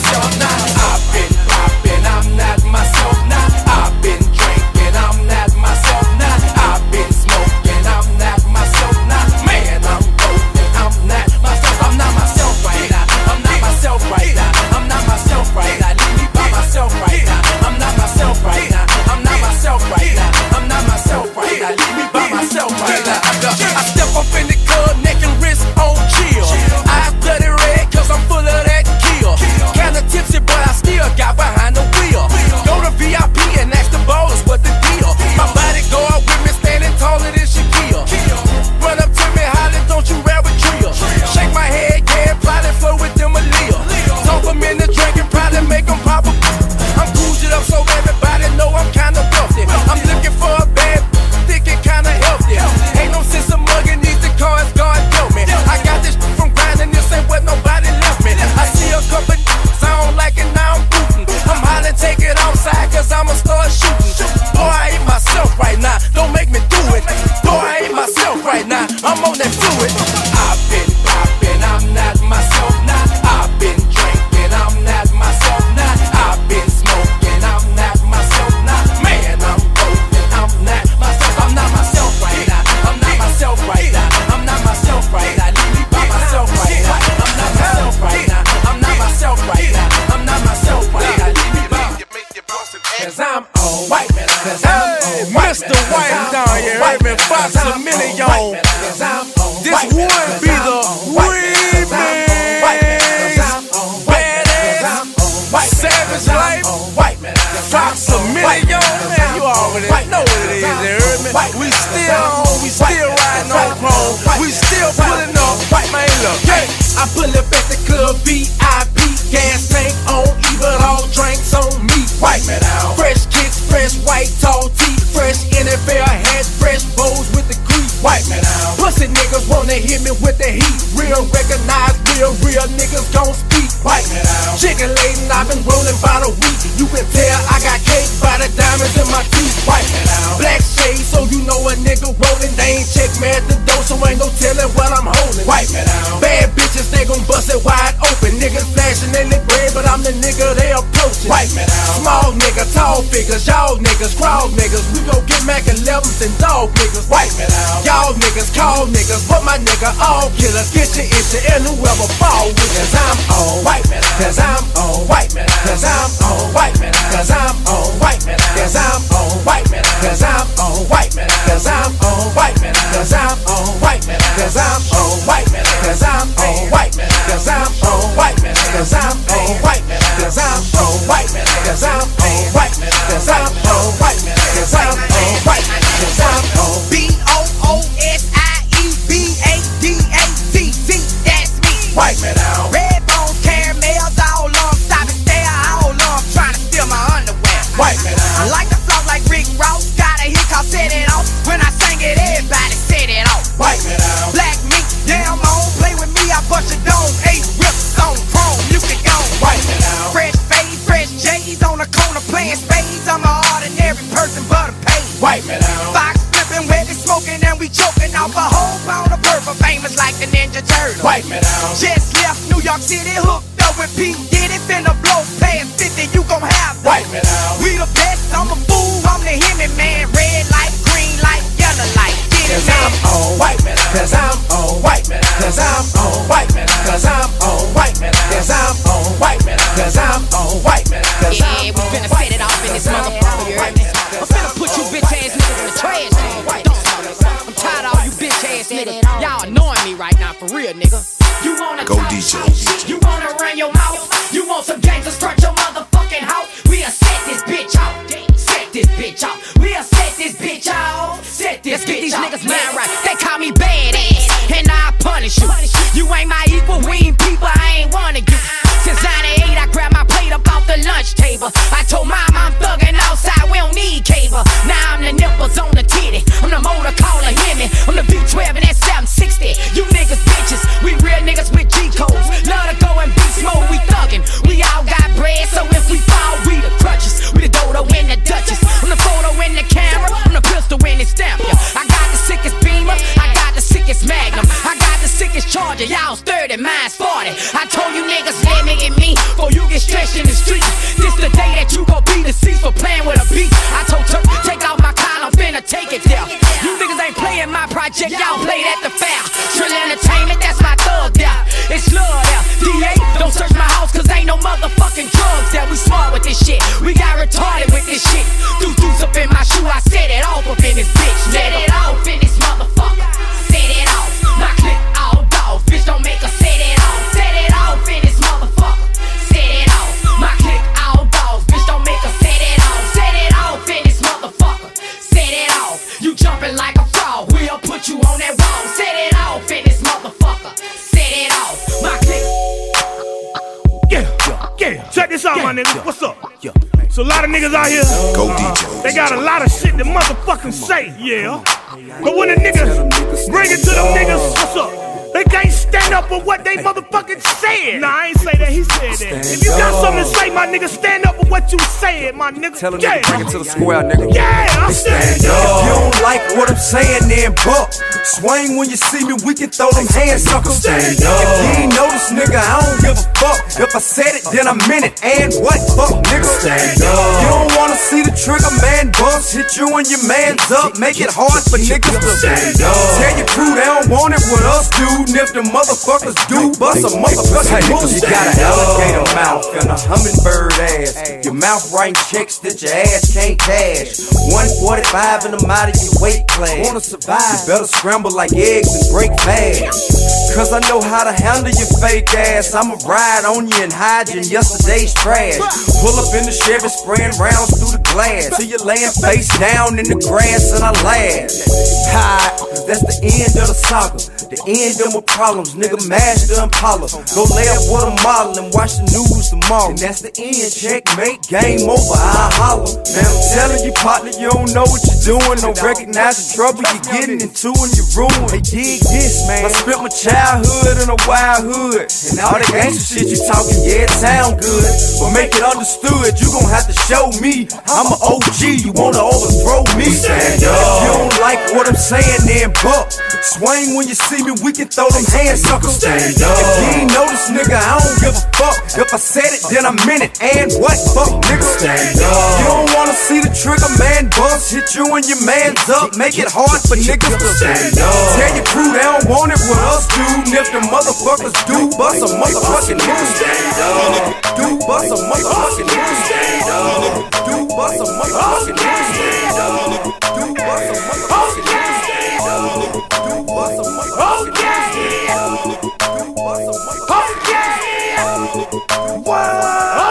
tell a nigga, yeah. bring it to the square, nigga. Yeah, I stand up. If you don't like what I'm saying, then buck. Swing when you see me, we can throw them hands, suckers. Stand up. If you ain't know this, nigga, I don't give a fuck. If I said it, then I meant it. And what fuck, nigga? Stand up. You don't wanna see the trigger, man hit you and your mans up, make it hard for niggas to stand up. Tell your crew they don't want it with us, dude. And if the motherfuckers do, bust a motherfucking move. You got an alligator mouth and a hummingbird ass. Your mouth writing checks that your ass can't cash. 145 in the middle out of your weight class. Wanna survive? You better scramble like eggs and break fast. Cause I know how to handle your fake ass. I'ma ride on you and hide you in yesterday's trash. Pull up in the Chevy, spraying rounds through the glass. You're laying face down in the grass and I laugh. Cause that's the end of the saga. The end of my problems, nigga, mash the Impala. Go lay up with a model and watch the news tomorrow. And that's the end, checkmate, game over, I holler. Man, I'm telling you, partner, you don't know what you're doing. Don't recognize the trouble you're getting into and you're ruined. Hey, dig this, man. I spent my childhood in a wild hood. And all the gangster shit you talking, yeah, it sound good. But make it understood, you gon' have to show me. I'm an OG, you wanna overthrow me. Stand up. If you don't like what I'm saying, then buck. Swing when you see me, we can throw them hands, sucker. Stand up. If you ain't notice, nigga, I don't give a fuck. If I said it, then I meant it. And what? Fuck, nigga. Stand up. You don't wanna see the trigger man bust. Hit you and your mans up. Make it hard for niggas to stand up. Tell your crew they don't want it with us, dude. If the motherfuckers do, bust a motherfucking nigga. Stand up. Do bust a motherfucking nigga. Stand up. Do bust a motherfucking nigga. Up. Bust a motherfucking nigga. Do bust a motherfucking nigga. Do bust a motherfucking nigga. What?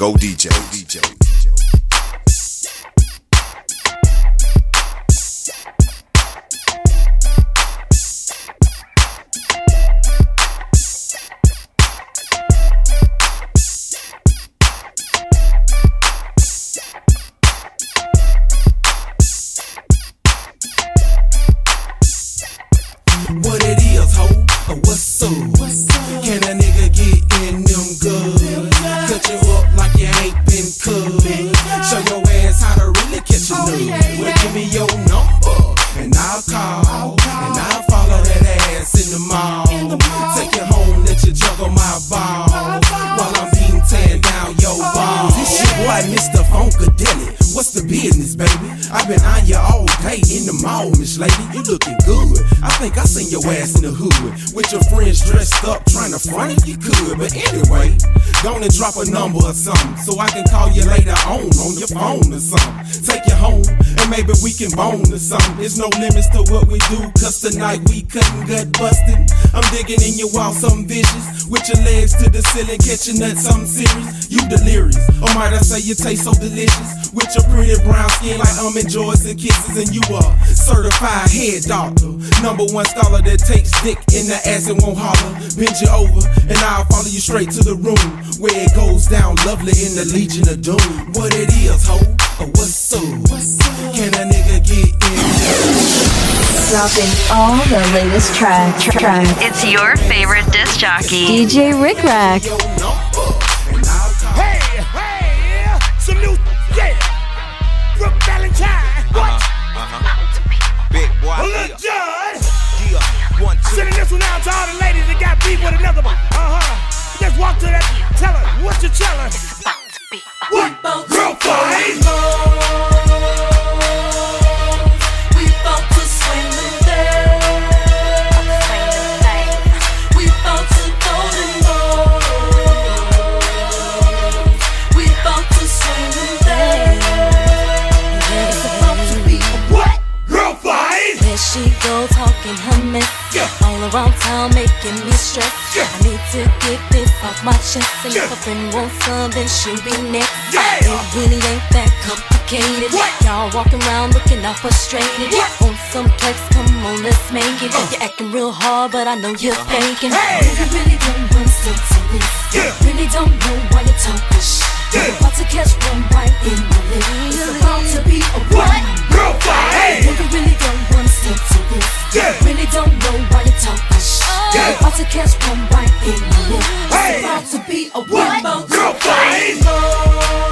Go DJ. DJ. What it is, ho? Or what's up? Can a nigga get in them good? call. And I'll follow that ass in the mall. Take it home, let you juggle my ball. While I'm being tanned down your oh. ball. This your boy, Mr. Funkadelic. What's the business, baby? I've been on you all day in the mall, Miss Lady. You look think I seen your ass in the hood with your friends dressed up trying to front if you could. But anyway, gonna drop a number or something so I can call you later on on your phone or something. Take you home and maybe we can bone or something. There's no limits to what we do, cause tonight we cutting gut busting. I'm digging in your wall, something vicious. With your legs to the ceiling, catching nuts, something serious. You delirious, or might I say you taste so delicious? With your pretty brown skin like almond joys and kisses, and you are certified head doctor. Number one scholar that takes dick in the ass and won't holler. Bend you over, and I'll follow you straight to the room where it goes down lovely in the Legion of Doom. What it is, ho, or what's up? Can a nigga get in? Dropping all the latest tracks. Track. It's your favorite disc jockey. DJ Rik Rak. Hey, hey, some new, yeah. Brooke Valentine. What? Uh-huh. Big Boi. Well, look, John. Sending this one out to all the ladies that got beef with another one. Uh huh. Just walk to that. Tell her what you tell her. What? Girl fight. Go talking her mess. All around town making me stress. Yeah. I need to get this off my chest. And if a friend wants some, then she'll be next. It really ain't that complicated. Y'all walking around looking all frustrated. Want some flex? Come on, let's make it. Uh. You're acting real hard, but I know you're uh-huh. faking. You really don't want to this. Really don't know why you're talking shit. About to catch one right in my lip. It's about to be a what? Girl fight. You really don't want to this. Really don't know why you're talking shit. You're about to catch one right in my lip. It's about to be a what? Girl fight.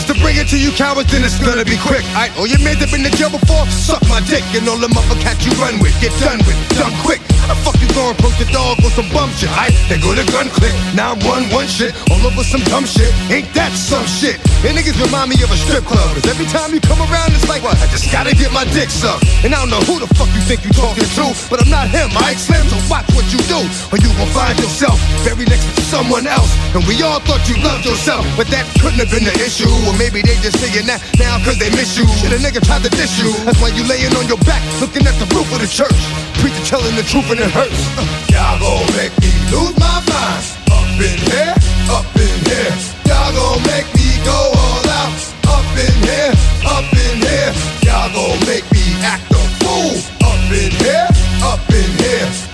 I got to bring it to you cowards, then it's gonna be quick. Alright, all your that been to jail before, suck my dick. And all them other cats you run with, get done with, done quick. The fuck you gonna approach the dog on some bum shit? Alright, they go to gun click. Now I'm one one shit, all over some dumb shit. Ain't that some shit? And niggas remind me of a strip club. Cause every time you come around, it's like, what? I just gotta get my dick sucked. And I don't know who the fuck you think you talking to, but I'm not him, I Slim, so watch what you do. Or you gon' find yourself very next to someone else. And we all thought you loved yourself, but that couldn't have been the issue. Or maybe they just saying that now cause they miss you. Shit, a nigga tried to diss you. That's why you laying on your back, looking at the roof of the church. Preacher telling the truth and it hurts. Uh. Y'all gon' make me lose my mind. Up in here, up in here. Y'all gon' make me go all out. Up in here, up in here. Y'all gon' make me act a fool. Up in here, up in here.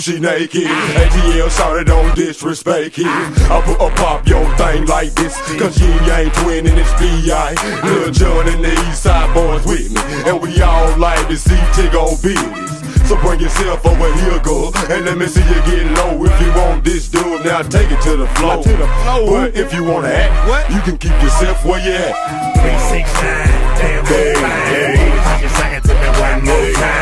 she naked. ATL don't disrespect him. I put a pop your thing like this, cause you ain't twin and it's B.I. Lil Jon and the East Side Boyz with me, and we all like to see Tiggo business. So bring yourself over here, girl, and let me see you get low. If you want this dude, now take it to the floor. To the floor. But if you wanna act, what? you can keep yourself where you at. 369, damn, damn, damn. just saying to me one more time.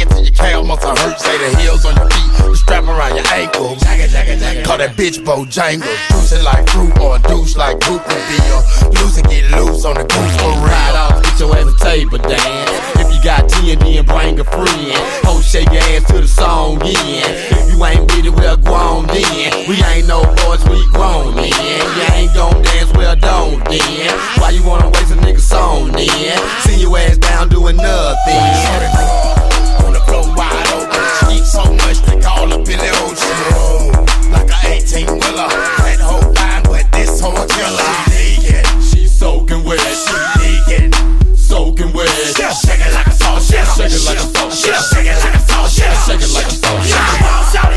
Take it to your calf I hurt. Say the heels on your feet, the strap around your ankles. Jagger, jagger, jagger. Call that bitch Bojangle. Juice it like fruit or a douche like group beer. Lose and get loose on the goose for Ride off, get your ass a table dance. If you got G and then bring a friend. Ho, shake your ass to the song in. If you ain't with it, well, go on then. We ain't no boys, we grown men. You ain't gon' dance, well, don't then. Why you wanna waste a nigga's song then? See your ass down doing nothing. Eat so much they call up in the ocean. Like a 18 wheeler. That whole fine, but this whole killer. She naked, she soaking wet. She naked, soaking wet. Shake it like a sausage. Shake it like a sausage. Shake it like a sausage. Shake it like a sausage.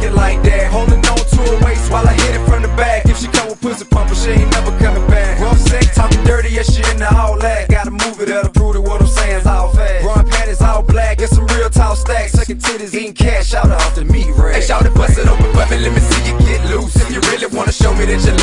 like it like that. Holding on to her waist while I hit it from the back. If she come with pussy pumper, she ain't never coming back. Rough sex, talking dirty, yeah, she the all that. Gotta move it up to prove what I'm saying's all fast. Run panties all black, get some real tall stacks. Sucking titties, eating cash, shout out off the meat. Hey, shout it, bust it open, but let me see you get loose. If you really wanna show me that you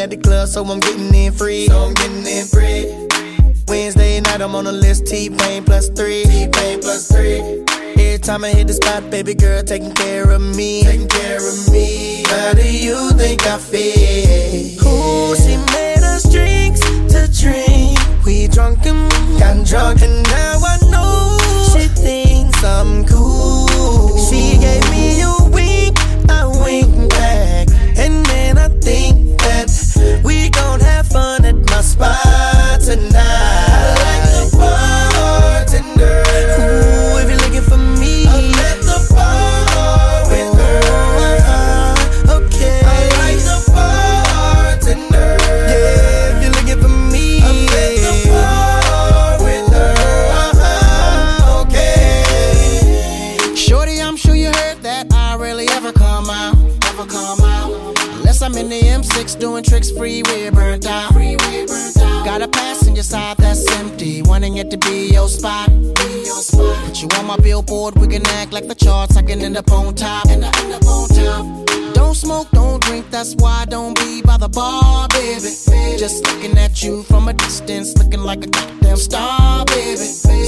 at the club, so I'm getting in free. So I'm getting in free. Wednesday night, I'm on the list. T Pain plus three. T Pain plus three. Every time I hit the spot, baby girl, taking star, baby. Just looking at you from a distance, looking like a goddamn star, baby.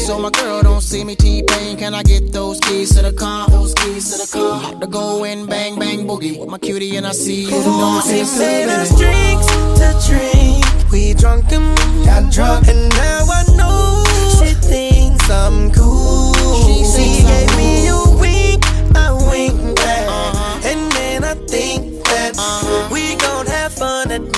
So my girl don't see me T-Pain, can I get those keys to the car? Those keys to the car. About to go in, bang, bang, boogie. With my cutie and I see you. Come Ooh, she made us drinks to drink. We drunk and got drunk. And now I know she thinks I'm cool. She, she gave me you.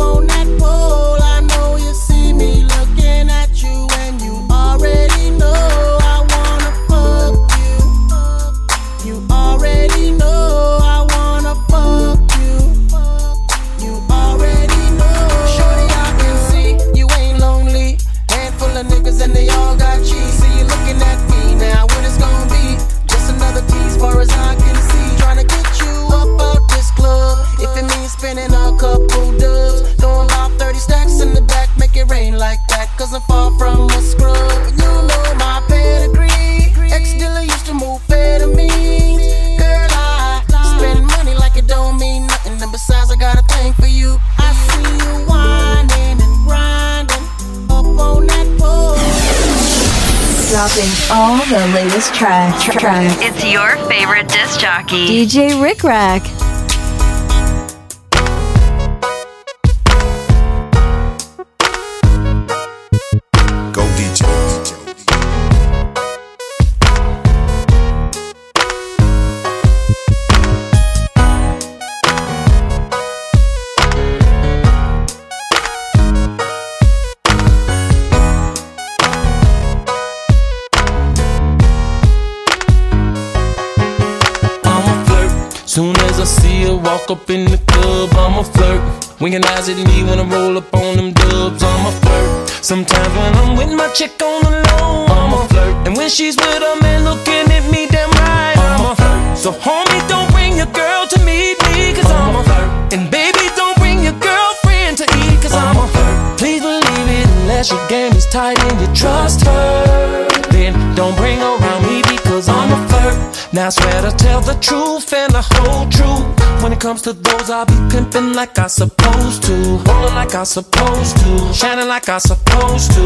Winding and grinding up on that pole. I know you see me looking at you, and you already know I wanna fuck you. You already know I wanna fuck you. You already know. Shorty, I can see you ain't lonely. Handful of niggas and they all got cheese. See you looking at me now. What it's gonna be? Just another tease, far as I can see. Trying get you up out this club. If it means spending a couple Cause I'm far from a scrub. You know my pedigree. Ex dealer used to move amphetamines. Girl, I spend money like it don't mean nothing. And besides, I got a thing for you. I see you whining and grinding up on that pole. Dropping all the latest tracks. tracks. It's your favorite disc jockey. DJ Rik Rak. Up in the club, I'ma flirt. Winking eyes at me when I roll up on them dubs, I'ma flirt. Sometimes when I'm with my chick on the low, I'ma flirt. And when she's with a man looking at me damn right, I'ma flirt. So homie, don't bring your girl to meet me, cause I'ma flirt. And baby, don't bring your girlfriend to eat, cause I'ma flirt. Please believe it, unless your game is tight and you trust her. Then don't bring her Now I swear to tell the truth and the whole truth. When it comes to those, I'll be pimping like I supposed to. Rolling like I supposed to. Shining like I supposed to.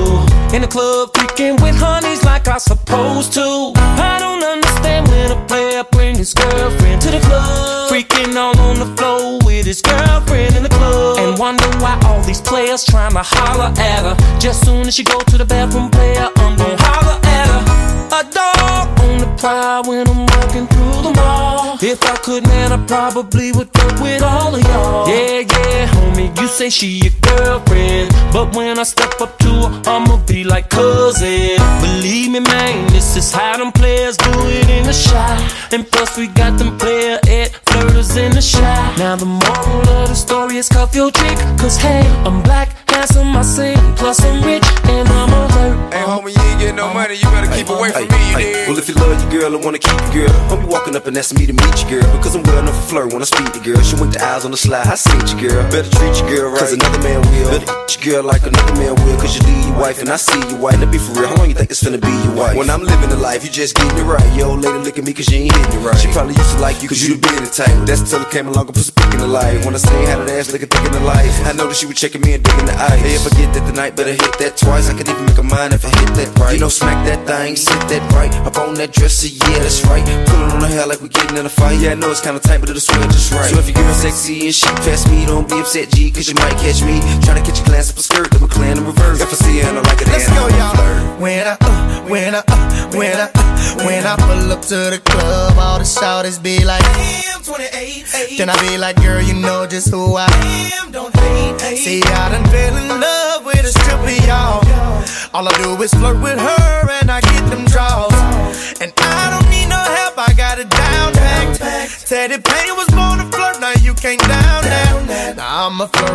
In the club, freaking with honeys like I supposed to. I don't understand when a player bring his girlfriend to the club. Freaking all on the floor with his girlfriend in the club. And wonder why all these players trying to holler at her. Just soon as she go to the bathroom, player, I'm gon' holler at her. A dog on the prowl when I'm walking through the mall. If I could, man, I probably would go with all of y'all. Yeah, yeah, homie, you say she your girlfriend. But when I step up to her, I'ma be like cousin. Believe me, man, this is how them players do it in the shot. And plus, we got them player at flirters in the shot. Now, the moral of the story is cuff your chick. Cause hey, I'm black, handsome, I sing. Plus, I'm rich, and I'm alert. Hey, homie, you ain't getting no money, you better keep away from me, you dig? Well, if you love your girl and wanna keep your girl, be walking up and asking me to meet your girl. Because I'm well enough for flirt when I speak to girl. She wink the eyes on the slide, I see your girl. Better treat your girl right, cause another man will. Better treat your girl like another man will. Cause you leave your wife and I see you white. Now be for real, how long you think it's finna be your wife? When I'm living the life, you just getting it right. Yo, lady, look at me cause you ain't hitting it right. She probably used to like you cause you the been type. That's till it came along and put some pick in the life. When I say how that ass looking thick in the life, I know that she was checking me and digging the eyes. Hey, if I get that tonight, better hit that twice. I could even make a mind if I hit that right. You know, smack that thing, sit that right. Up on that dresser, yeah, that's right. Pulling on her hair like we getting in a fight. Yeah, I know it's kinda tight, but it'll swing just right. So if you're girl sexy and she past me, don't be upset, G, cause you might catch me. Trying to catch a glance up a skirt we're clean in reverse. If I see her and I like it, Let's go, y'all. When I, uh, when I, uh, when I, uh, when I pull up to the club, all the shouters be like, Damn, 28. Then I be like, girl, you know just who I am. Don't hate. See, I done fell in love with a stripper, y'all. All I do is flirt with her and I get them draws. And I don't need no help, I got it down packed. Teddy Pain was born to flirt, now you can't down that. Now I'm a flirt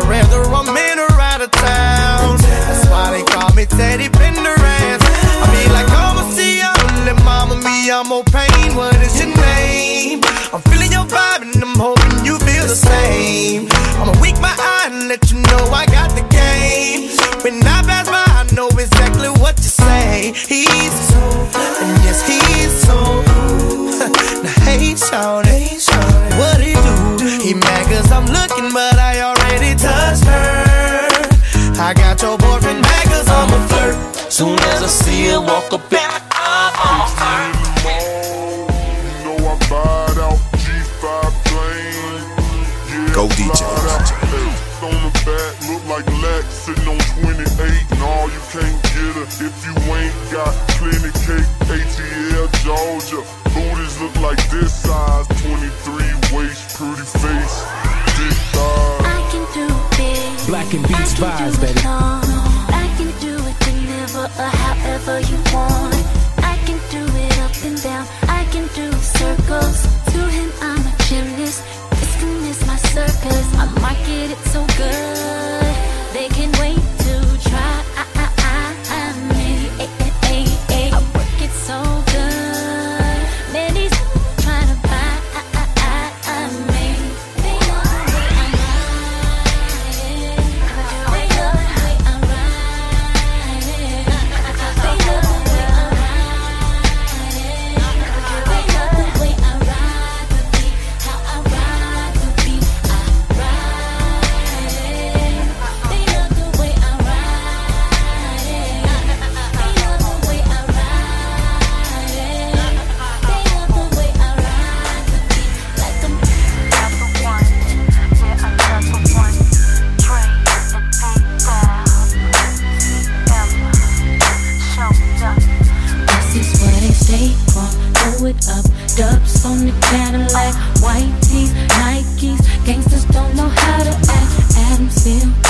I'm in or out of town. That's why they call me Teddy Penderance. I be like, and see ya, little mama, me, I'm more pain. What is your name? I'm feeling your vibe and I'm hoping you feel the same. I'ma wink my eye and let you know I got the game. When I pass by, I know exactly what you say. He's so. And yes, he's so cool. now, hey, shout it. What he do? He mad cause I'm looking, but I already touched her. I got your boyfriend mad cause I'm a flirt. Soon as I see her walk up in the eye, I'm a flirt. Go DJs. Hey, on the back, look like Lex sitting on 28, and all you can't cake, ATL, Georgia. Booties look like this size, 23 waist, pretty face, thick thighs. I can do big. Black and beats vibes, baby. I can do it whenever or however you want. I can do it up and down. I can do circles. To him, I'm a gymnast. This is my circus. I market it so dubs on the Cadillac, white tees, Nikes. Gangsters don't know how to act. Adam Sandler.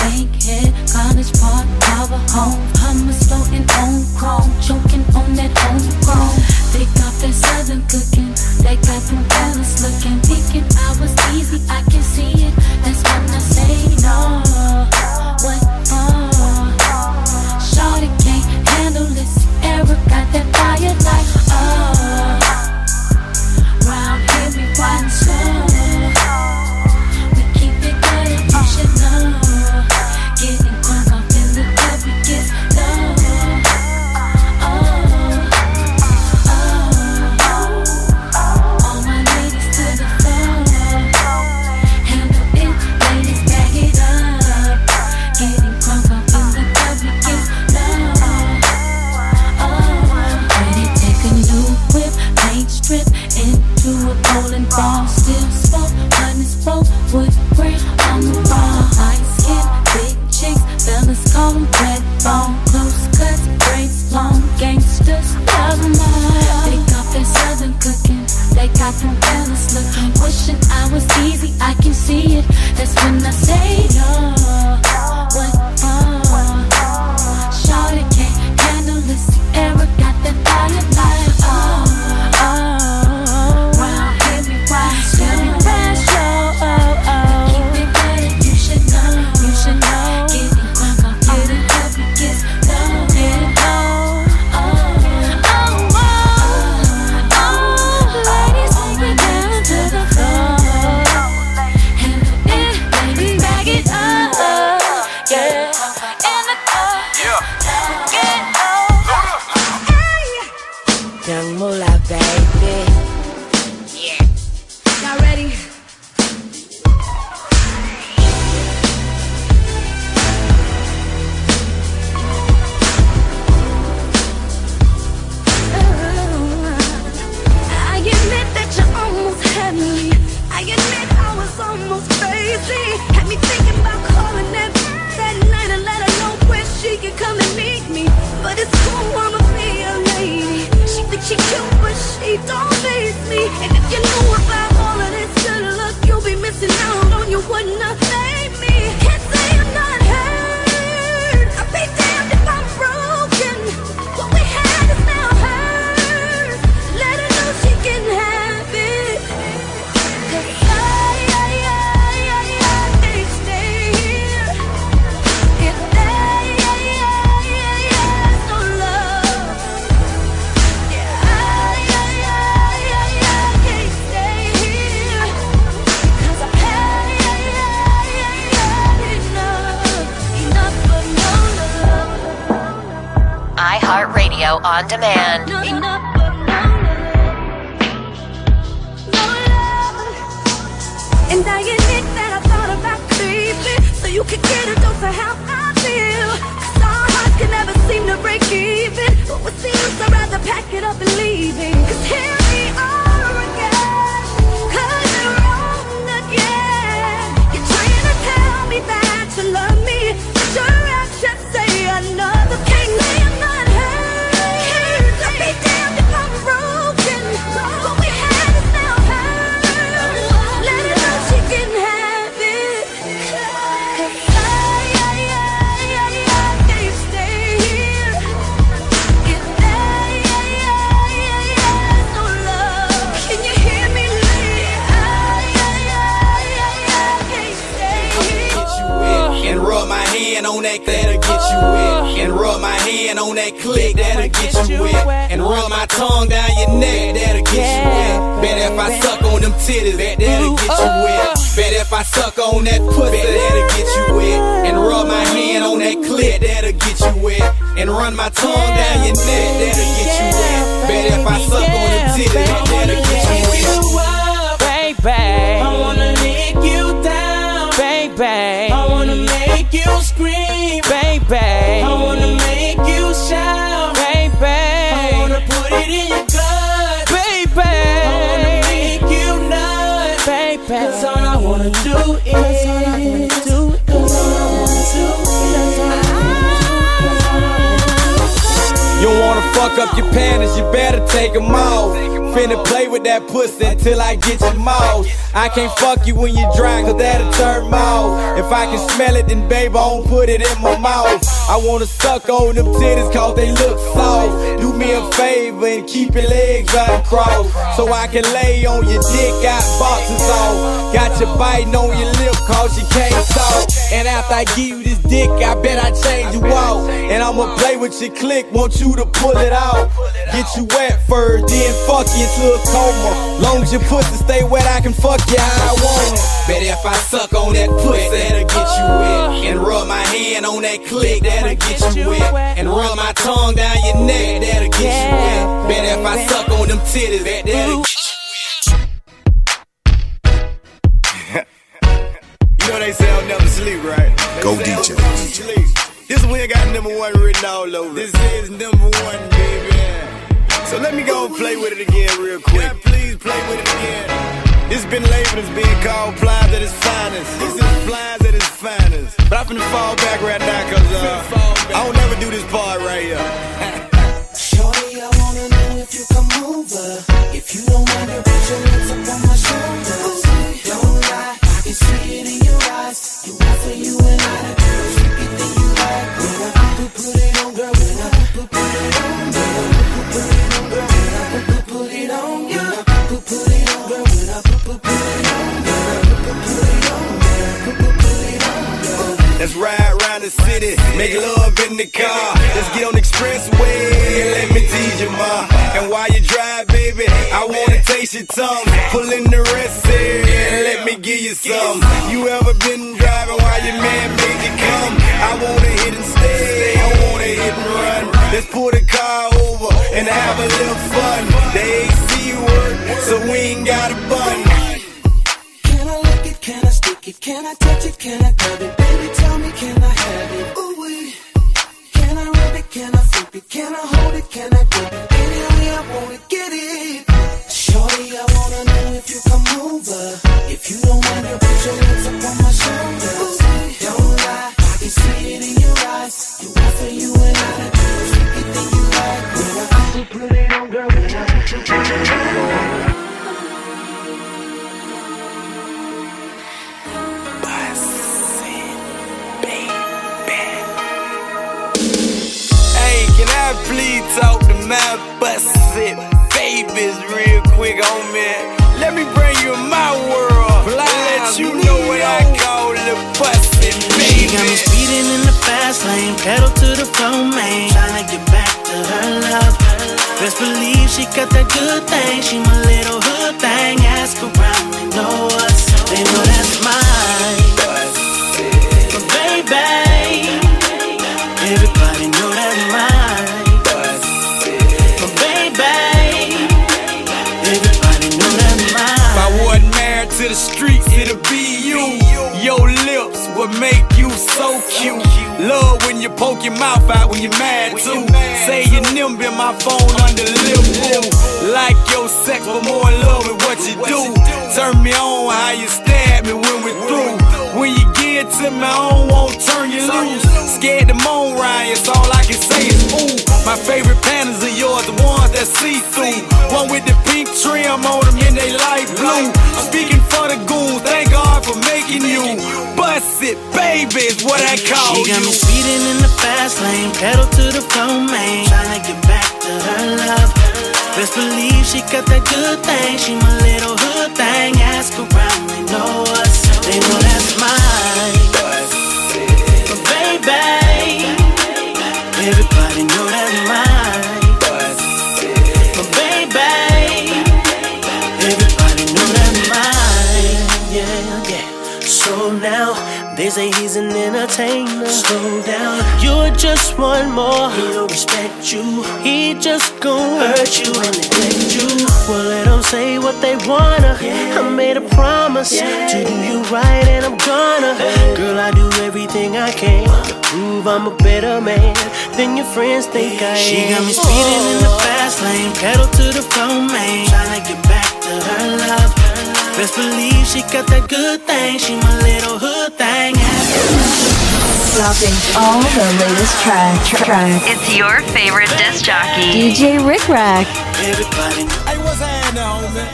Hand on that click that'll get you wet. And rub my tongue down your neck that'll get you wet. Bet if I suck on them titties, that that'll get you wet. Bet if I suck on that pussy, that'll get you wet. And rub my hand on that clip, that'll get you wet. And run my tongue down your neck, that'll get you wet. Bet if I suck on them titties, that'll get you wet. Baby, fuck up your panties, you better take 'em off. Finna play with that pussy until I get your mouth. I can't fuck you when you dry, cause that'll turn mouth. If I can smell it, then baby, I won't put it in my mouth. I wanna suck on them titties cause they look soft. Do me a favor and keep your legs uncrossed. So I can lay on your dick, got boxes off. Got you biting on your lip cause you can't talk. And after I give you dick, I bet I change you out. And I'ma play with your click, want you to pull it out. Get you wet first, then fuck you into a coma. Long as your pussy stay wet, I can fuck you how I want. Bet if I suck on that pussy, that'll get you wet. And rub my hand on that click, that'll get you wet. And rub my tongue down your neck, that'll get you wet. Bet if I suck on them titties, that, that'll know they say I'll never sleep, right? They Go say DJ. I'll never sleep. This one got number one written all over. This is number one, baby. So let me go and play with it again real quick. Yeah, please play with it again. It's been labeled as being called Plies at its finest. This is Plies at its finest. But I'm finna fall back right now, cause uh, I don't never do this part right here. Shorty, I wanna know if you come over. If you don't mind, you put your lips up on my shoulders. Don't lie, I see it in your eyes. You want you and I you like. When I put, put it on, girl. When I put, put it on, girl. Put, put it on, girl. When I put, put, put it on. Put, put. When I put, put, put it on, girl. Put, put, put it on, girl. Put, put, put. Let's ride the city, make love in the car. Let's get on the expressway and let me tease you, ma. And while you drive, baby, I wanna taste your tongue. Pull in the rest here and let me give you some. You ever been driving while your man made you come? I wanna hit and stay, I wanna hit and run. Let's pull the car over and have a little fun. The AC work, so we ain't got a bun. Can I it? Can I touch it? Can I grab it? Baby, tell me, can I have it? Ooh, wee. Can I rub it? Can I flip it? Can I hold it? Can I grip it? Any way I wanna get it. Shorty, I wanna know if you come over. If you don't mind, you put your lips up on my shoulders. Don't lie, I can see it in your eyes. You for you and I to do everything you like. When I put, it on, girl. When I put, it on. Can please talk to my busted babies real quick oh on me? Let me bring you in my world. Let you know what I call the busted She got me speeding in the fast lane, pedal to the floor, man. Tryna get back to her love. Best believe she got that good thing. She my little cute. Love when you poke your mouth out when you're mad too. Say your nimble in my phone under lip. Like your sex, but more in love with what you do. Turn me on how you stab me when we're through. When you get to I don't want turn you loose. Scared to moan, Ryan, it's all I can say is ooh. My favorite panties are yours, the ones that see through. One with the pink trim on them and they light blue. I'm speaking for the goons, thank God for making you. Bust it, baby, is what I call She got me speeding in the fast lane, pedal to the floor, man. Tryna get back to her love. Best believe she got that good thing. She my little hood thing. Ask around, they know us. They know that's mine. They say he's an entertainer. Slow down, you're just one more. He don't respect you. He just gon' hurt you and neglect you. Well, let them say what they wanna. I made a promise to do you right, and I'm gonna. Girl, I do everything I can to prove I'm a better man than your friends think I am. She got me speeding in the fast lane, pedal to the floor, man. Tryna get back to her love. Best believe she got that good thing. She my little hood thing. Dropping all the latest track tracks. It's your favorite disc jockey. DJ Rik Rak. Everybody. Hey, what's happening, homie?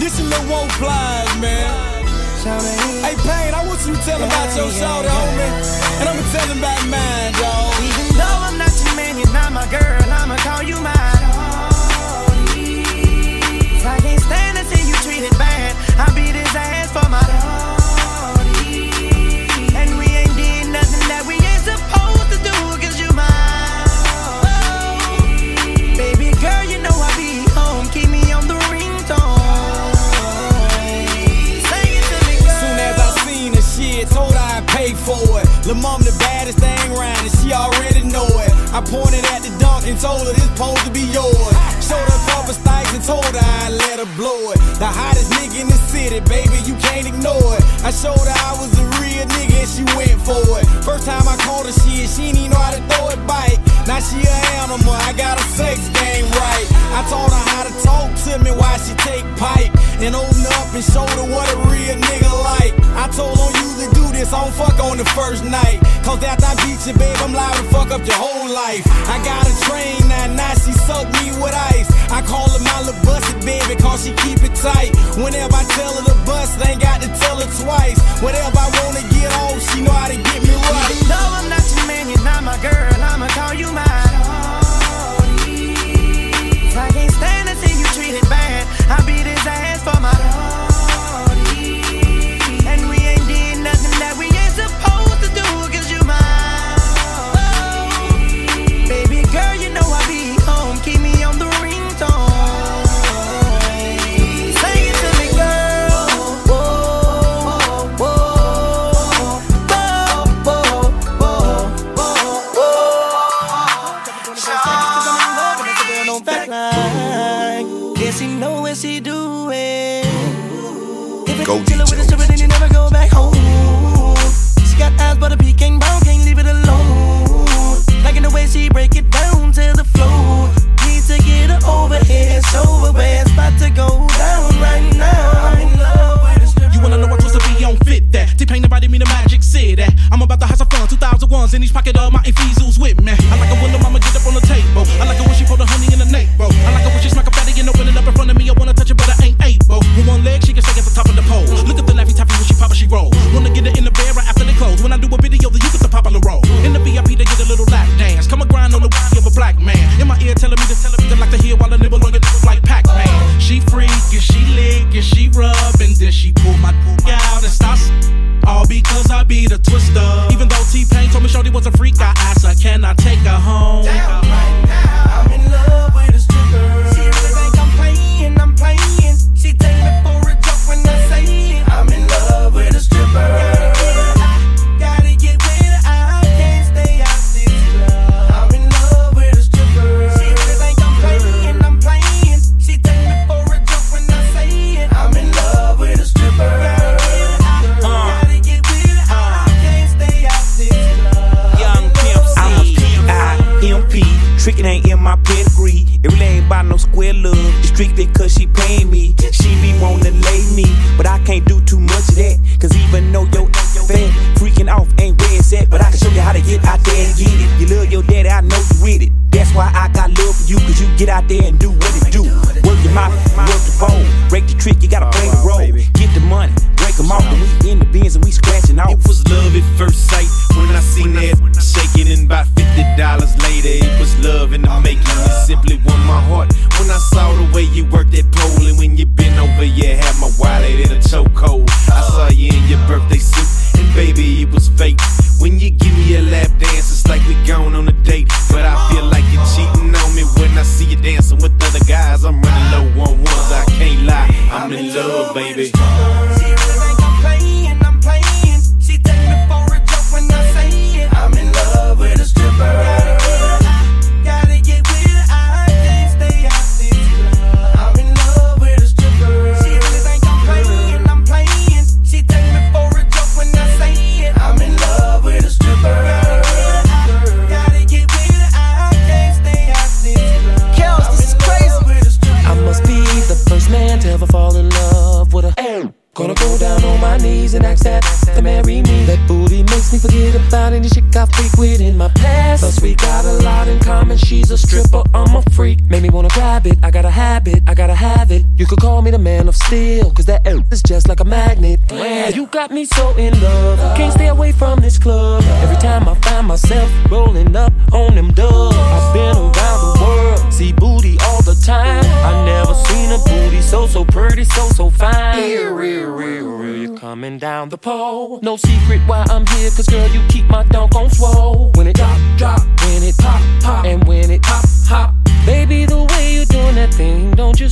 This is Lil Woe Plies, man. Hey, Payne, I want you to tell him about your shoulder, homie. And I'ma tell him about mine, dog. I beat his ass for my. And we ain't nothing that we ain't supposed to you. Baby girl, you know I be home. Keep me on the ringtone. Soon as I seen the shit, told her I'd pay for it. Lil' mom the baddest thing round, and she already know it. I pointed at the dunk and told her this supposed to be yours. Showed a couple stikes and told her I'd let her blow it. The hottest nigga in the city, baby, you can't ignore it. I showed her I was a real nigga and she went for it. First time I called her shit, she didn't know how to throw it back. Now she an animal, I got a sex game right. I taught her how to talk to me while she take pipe. And open up and show her what a real nigga like. I told her usually do this, I don't fuck on the first night. Cause after I beat you, babe, I'm liable to fuck up your whole life. I got a train now, now she suck me with ice. I call my little busted baby, cause she keep it tight. Whenever I tell her I ain't got to tell her twice. I wanna get on, she know how to get me right. Though I'm not your man, you're not my girl, I'ma call you mine. I can't stand to see you treated bad. I beat his ass for my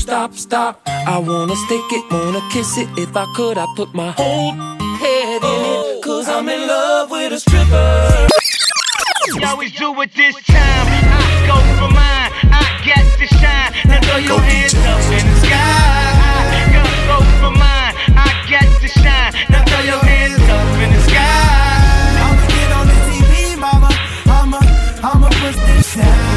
stop, stop. I wanna stick it, wanna kiss it. If I could, I put my whole head in it. Cause I'm in love with a stripper. always do it this time. I go for mine. I got to shine. Now throw your hands up in the sky. I go for mine. I got to shine. Now throw your hands up in the sky. I'ma get on the TV, mama. I'ma, I'ma push this down.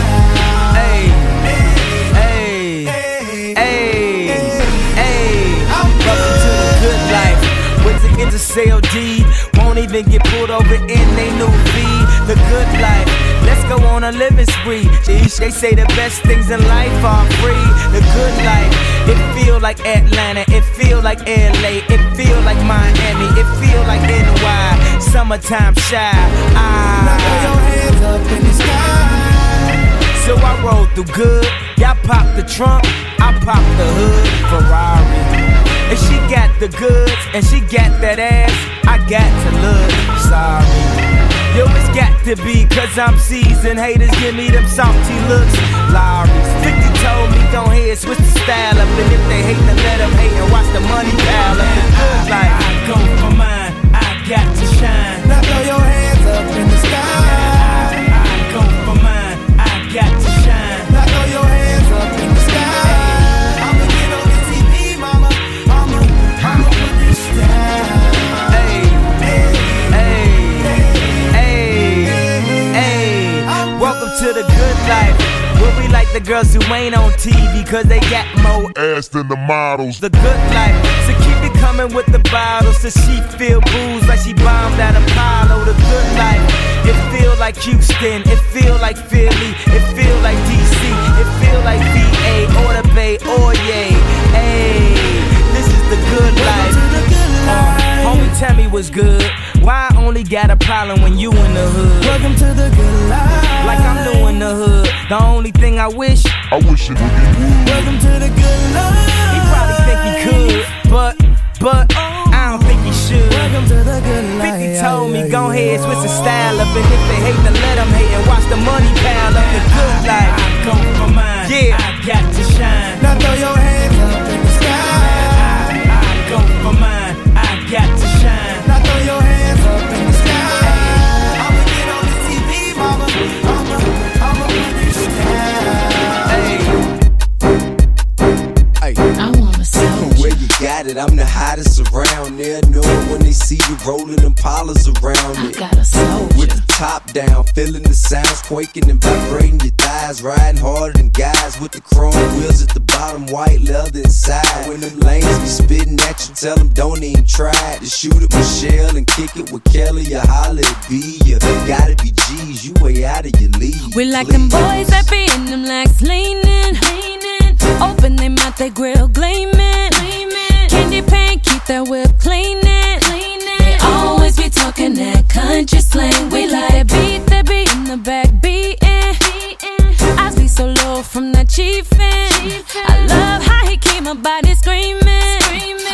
Once it gets a sale deed, won't even get pulled over in they new V. The good life. Let's go on a living spree. Jeez, They say the best things in life are free. The good life. It feel like Atlanta. It feel like LA. It feel like Miami. It feel like NY. Summertime shy. Ah. Now throw your hands up in the sky. So I roll through good. Y'all pop the trunk, I pop the hood. Ferrari. And she got the goods, and she got that ass. I got to look sorry. Yo, it's got to be, cause I'm seasoned. Haters give me them salty looks. Lowry's 50 told me don't hate, switch the style up. And if they hate, then let them hate and watch the money pile up. The good life. I go for mine, I got to shine. Now throw your the girls who ain't on TV cause they got more ass than the models. The good life. So keep it coming with the bottles so she feel booze like she bombed at Apollo. The good life. It feel like Houston. It feel like Philly. It feel like DC. It feel like VA or the Bay or yay. Hey, this is the good life. Uh, homie, tell me what's good. Why I only got a problem when you in the hood? Welcome to the good life. Like I'm doing the hood. The only thing I wish, I wish it would be Welcome to the good life. he probably think he could, but, but, I don't think he should. Welcome to the good life. 50 told me, go ahead, switch the style up. And if they hate, then let them hate and watch the money pile up. The good life. I go for mine. Yeah. I got to shine. Now throw your hands up got it? I'm the hottest around there. Know when they see you rolling them polars around it. got a soldier. With the top down, feeling the sounds quaking and vibrating your thighs. Riding harder than guys with the chrome wheels at the bottom, white leather inside. When them lanes be spitting at you, tell them don't even try to shoot at Michelle and kick it with Kelly or holla at B. You gotta be G's, you way out of your league. We like them boys that be in them legs leaning, leaning. Open them mouth, they grill gleaming, gleaming. Candy paint, keep that whip cleaning, cleaning. They always be talking that country slang. We like that beat, that beat in the back beating. I be so low from that chiefin'. I love how he keep my body screaming.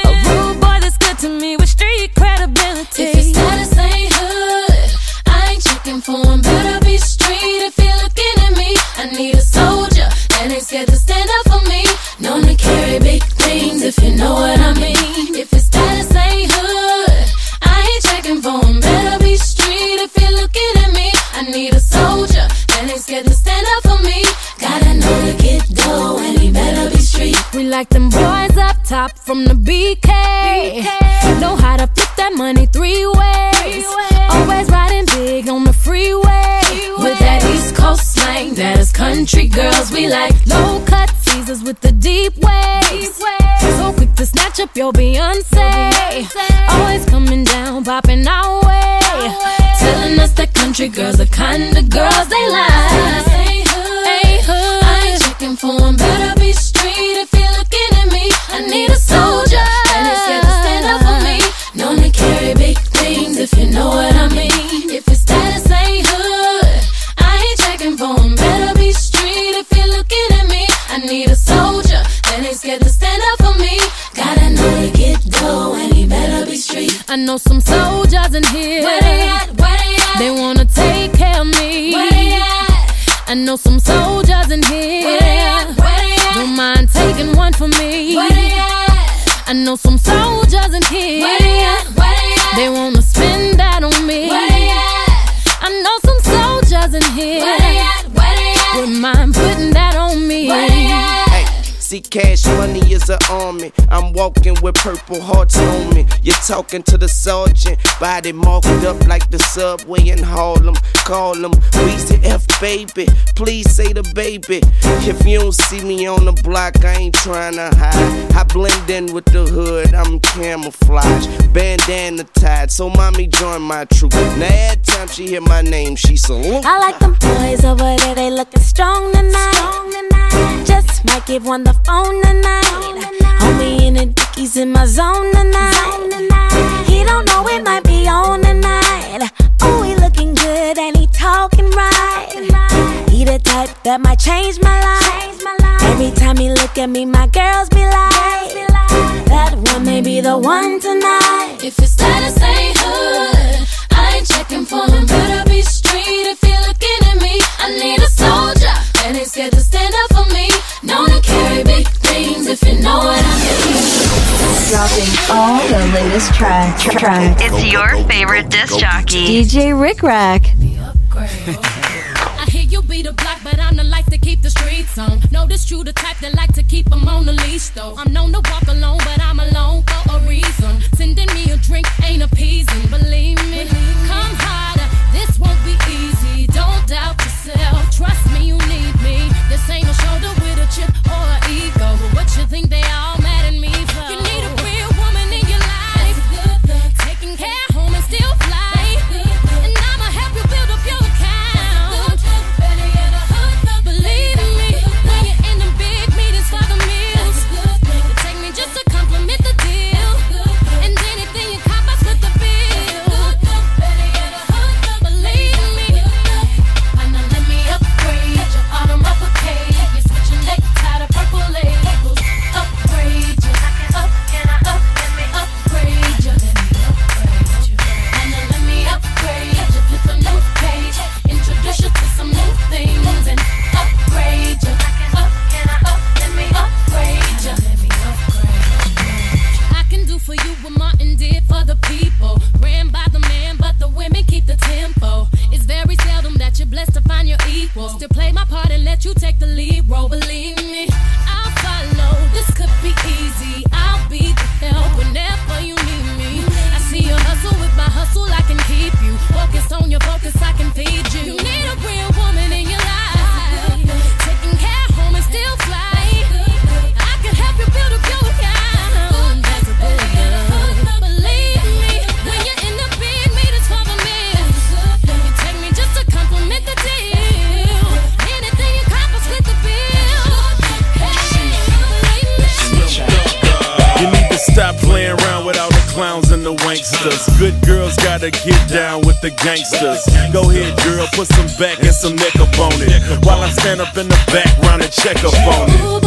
A rude boy that's good to me with street credibility. If his status ain't hood, I ain't checking for him. Better be street if you're looking at me. I need a soldier that ain't scared to stand purple hearts on me. You're talking to the sergeant. Body marked up like the subway in Harlem. Call him F baby. Please say the baby. If you don't see me on the block, I ain't trying to hide. I blend in with the hood. I'm camouflage. Bandana tied. So mommy join my troop. Now every time she hear my name, she salute. I like them boys over there. They looking strong tonight. Strong tonight. Just might give one the phone tonight. Homie in a He's in my zone tonight. He don't know it might be on tonight. Oh, he looking good and he talking right. He the type that might change my life. Every time he look at me, my girls be like, that one may be the one tonight. If it's status ain't hood, I ain't checking for him. Better be straight if you're looking at me. I need a soldier and ain't scared to stand up for me. Known to carry big names if you know what I mean. Dropping all the latest tracks? track, track. It's your favorite disc jockey, DJ Rik Rak. I hear you be the block, but I'm the life to keep the streets on. No, this true, the type that like to keep them on the leash, though. I'm known to walk alone, but I'm alone for a reason. Sending me a drink ain't appeasing, believe me. Come harder, this won't be easy. Don't doubt yourself, trust me, you need me. This ain't a shoulder with a chip or a ego. the gangsters. Go ahead, girl, put some back and some neck up on it. While I stand up in the background and check up on it.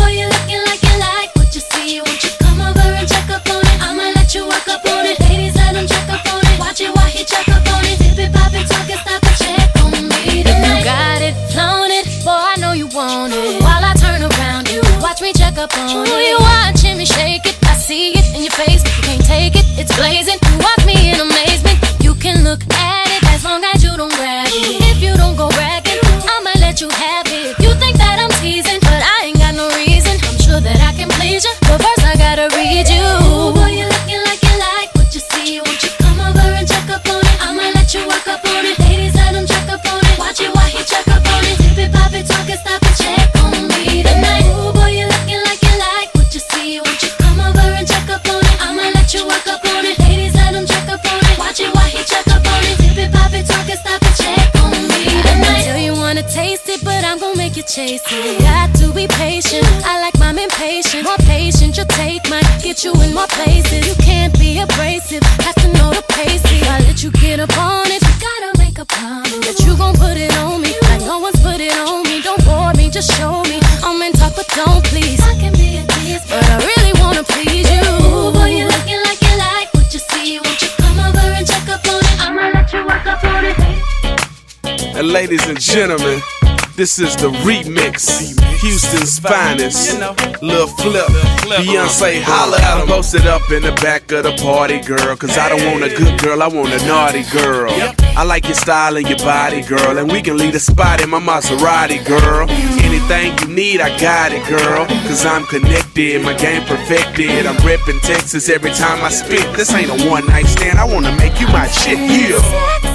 More places. You can't be abrasive. Have to know the pace. If I let you get up on it, you gotta make a promise that you gon' put it on me. Like no one's put it on me. Don't bore me, just show me. I'm in talk, but don't please. I can be a tease, but I really wanna please you. Ooh, boy, you looking like you like what you see. Won't you come over and check up on it? I'ma let you work up on it. And ladies and gentlemen, this is the remix. Houston's finest. Lil Flip. Beyonce holla at him. Posted up in the back of the party, girl. Cause I don't want a good girl, I want a naughty girl. I like your style and your body, girl. And we can leave the spot in my Maserati, girl. Anything you need, I got it, girl. Cause I'm connected, my game perfected. I'm reppin' Texas every time I spit. This ain't a one night stand, I wanna make you my chick, yeah.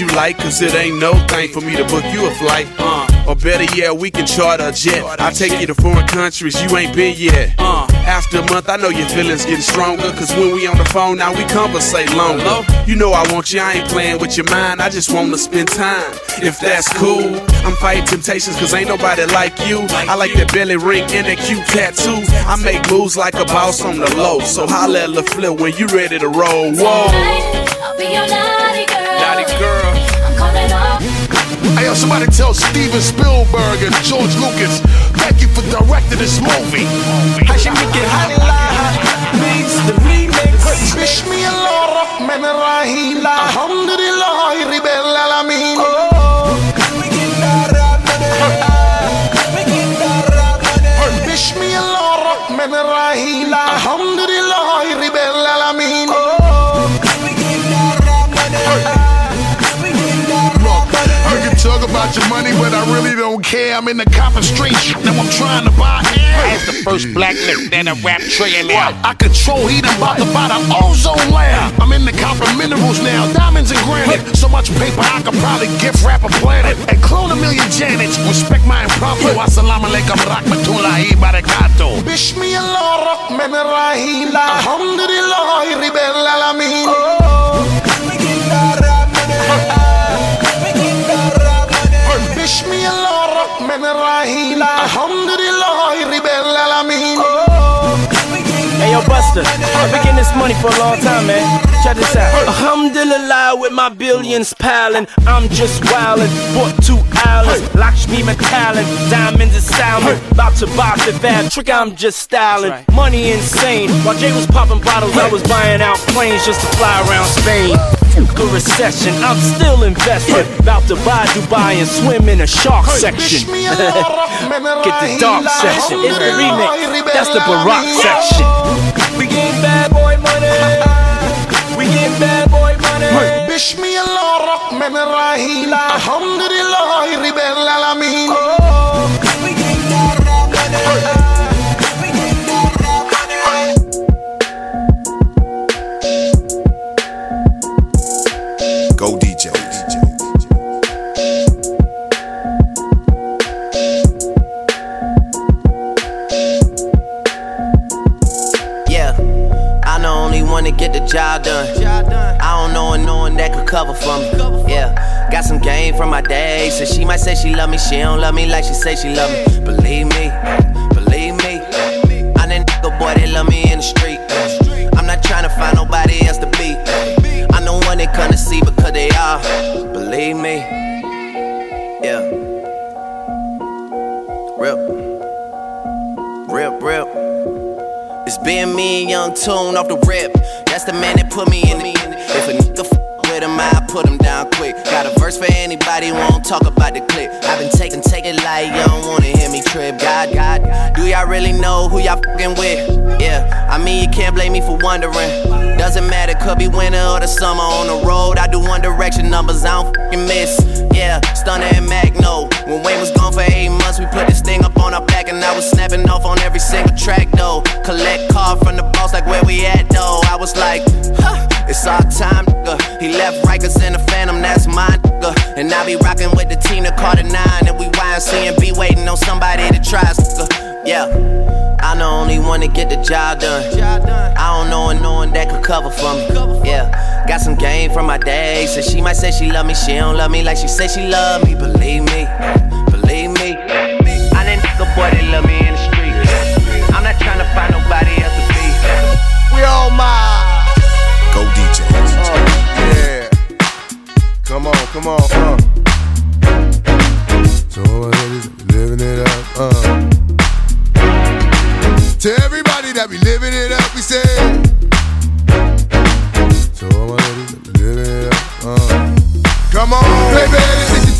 You like, cause it ain't no thing for me to book you a flight. Uh, or better yet, we can charter a jet. I take you to foreign countries you ain't been yet. Uh, after a month, I know your feelings getting stronger, cause when we on the phone now, we conversate longer. You know I want you, I ain't playing with your mind, I just wanna spend time. If that's cool, I'm fighting temptations, cause ain't nobody like you. I like that belly ring and that cute tattoo. I make moves like a boss on the low, so holla at Lil Flip when you ready to roll. Whoa. I'll be your naughty girl. Girl. I'm calling all. Hey, yo, somebody tell Steven Spielberg and George Lucas, thank you for directing this movie. Hashimiki Halila meets the remix. Bismillah Rahman Rahim. Alhamdulillah Rabbil Alamin. Bismillah Rahman Rahim. Alhamdulillah about your money, but I really don't care. I'm in the copper streets. Now I'm trying to buy air. As the first black nigga that a rap trillionaire. I control heat, I'm about to buy the ozone layer. I'm in the copper minerals now, diamonds and granite. So much paper, I could probably gift wrap a planet. And clone a million Janets. Respect my impromptu. Assalamu alaikum rahmatullahi barakatuh. Bismillah rahman rahim. Alhamdulillah rabbil alamin. Bismillah rahman rahim. Alhamdulillah rabbil alamin. Hey, yo, bust gangster. I've been getting this money for a long time, man. Check this out. Alhamdulillah, with my billions piling, I'm just wildin'. Bought two islands, Lakshmi Mittal, diamonds and salmon. About to buy the bad trick, I'm just styling. Money insane. While Jay was popping bottles, I was buying out planes just to fly around Spain. Good recession, I'm still investing. About to buy Dubai and swim in a shark section. Get the dark section. It's the remix. That's the Barack section. We bad boy money. We get bad boy money. بسم الله الرحمن الرحيم الحمد لله رب العالمين one to get the job done. I don't know a no one that could cover for me. Yeah, got some game from my day. So she might say she love me, she don't love me like she say she love me. Believe me, believe me. I'm that nigga boy that love me in the street. I'm not trying to find nobody else to be. I'm the one they come to see because they are. Believe me. Yeah. Rip. Rip, rip. It's been me and Young Tune off the rip. That's the man that put me in the. If a nigga f with him, I put him down quick. Got a verse for anybody who won't talk about the clip. I've been taking, taking light, you don't wanna hear me trip. God, God, do y'all really know who y'all fucking with? Yeah, I mean, you can't blame me for wondering. Doesn't matter, could be winter or the summer on the road. I do one direction numbers, I don't fucking miss. Yeah, Stunner and Magno. When Wayne was gone for eight months, we put this thing up on our back, and I was snapping off on every single track though. Collect card from the boss, like where we at though. I was like, huh, it's our time, nigga. He left Rikers in the Phantom, that's mine, nigga. And I be rocking with the caught a nine, and we YNC and be waiting on somebody to try, nigga. Yeah. I'm the only one to get the job done. I don't know a no one that could cover for me. Yeah, got some game from my day. So she might say she love me, she don't love me like she say she love me. Believe me, believe me. I'm that nigga boy that love me in the street. I'm not trying to find nobody else to be. We all my Go DJ. yeah. Come on, come on, uh. So all my ladies living it up, uh. To everybody that be living it up, we say. So all my ladies that be living it up, uh. Come on, baby,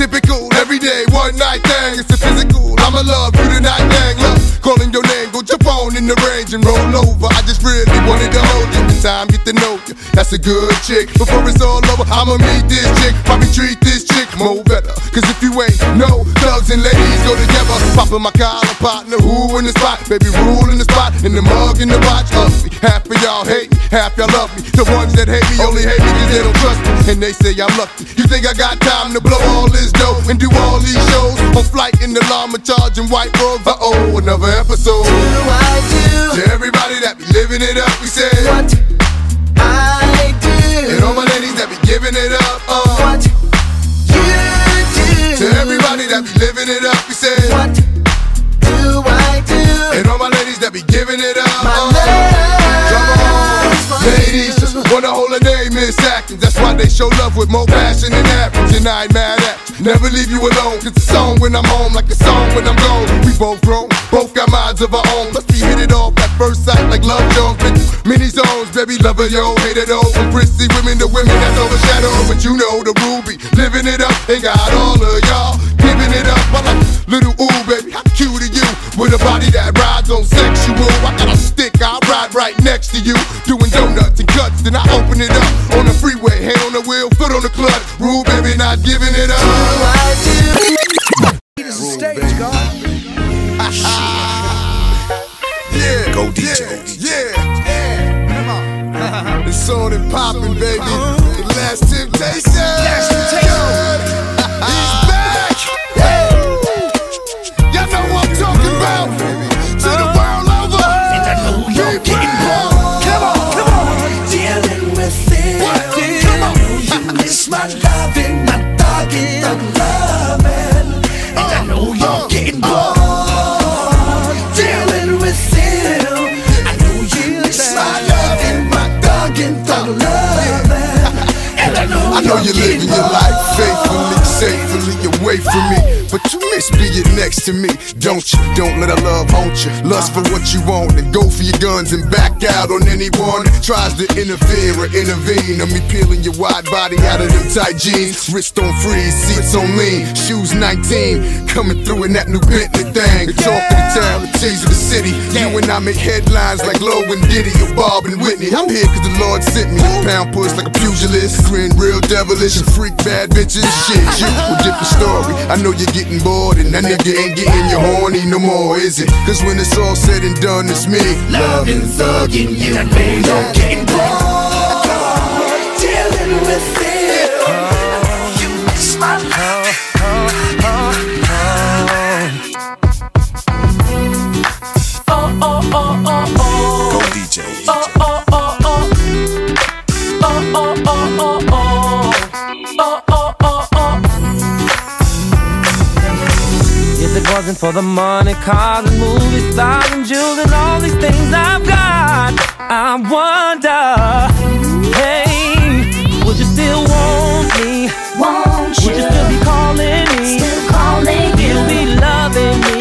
typical everyday one night thing. It's a physical. I'ma love you tonight, dang. Look, calling your name, go jump on in the range and roll over. I just really wanted to hold you. Time get to know you. That's a good chick. Before it's all over, I'ma meet this chick. Probably treat this chick more better. Cause if you ain't no thugs and ladies go together. Popping my collar partner, who in the spot? Baby, rule in the spot. In the mug, in the watch, ugly. Half of y'all hate me, half y'all love me. The ones that hate me only hate me cause they don't trust me. And they say I'm lucky. You think I got time to blow all this dough and do all these shows? On flight in the llama charging white robes. Uh oh, another episode. To everybody that be living it up, we say what I do. And all my ladies that be giving it up, uh. What you do. To everybody that be living it up, we say what do I do? And all my ladies that be giving it up, uh. Come on, ladies, wanna hold a name, Miss Atkins. That's why they show love with more passion than average, and I ain't mad at you. Never leave you alone, it's a song when I'm home, like a song when I'm gone. We both grown, both got minds of our own. Plus, we hit it off at first sight, like Love Jones. Many zones, baby, lover, yo, hate it all. From prissy women to women that's overshadowed. But you know the ruby, living it up, they got all of y'all giving it up. I like little ooh, baby, how cute are you? With a body that rides on sexual. I got a stick, I ride right next to you. Doing donuts and cuts, then I open it up on the freeway. Hand on the wheel, foot on the clutch. Rule, baby, not giving it up. Yeah. Yeah. yeah. On and popping, baby. The last temptation. He's back. Y'all know what I'm talking about. To the world over. And I know. Come on, come on. Dealing with it. Come on. You miss my loving, my you're living your life faithfully, safely away from me. But you miss being next to me, don't you? Don't let our love haunt you. Lust for what you want and go for your guns and back out on anyone that tries to interfere or intervene. On me peeling your wide body out of them tight jeans. Wrist on freeze, seats on lean, shoes 19. Coming through in that new Bentley thing. The talk of the town, the tease of the city. You and I make headlines like Lo and Diddy or Bob and Whitney. I'm here cause the Lord sent me. Pound push like a pugilist. Grin real devilish and freak bad bitches. Shit, you a different story. I know you're getting bored and that nigga ain't getting you horny no more, is it? Cause when it's all said and done, it's me. Loving, thugging you, baby. Don't get bored. Dealing with it. For the money, cars and movies, stars and jewels and all these things I've got, I wonder, hey, would you still want me? Won't Would you still be calling me? Still calling you. You'll be loving me.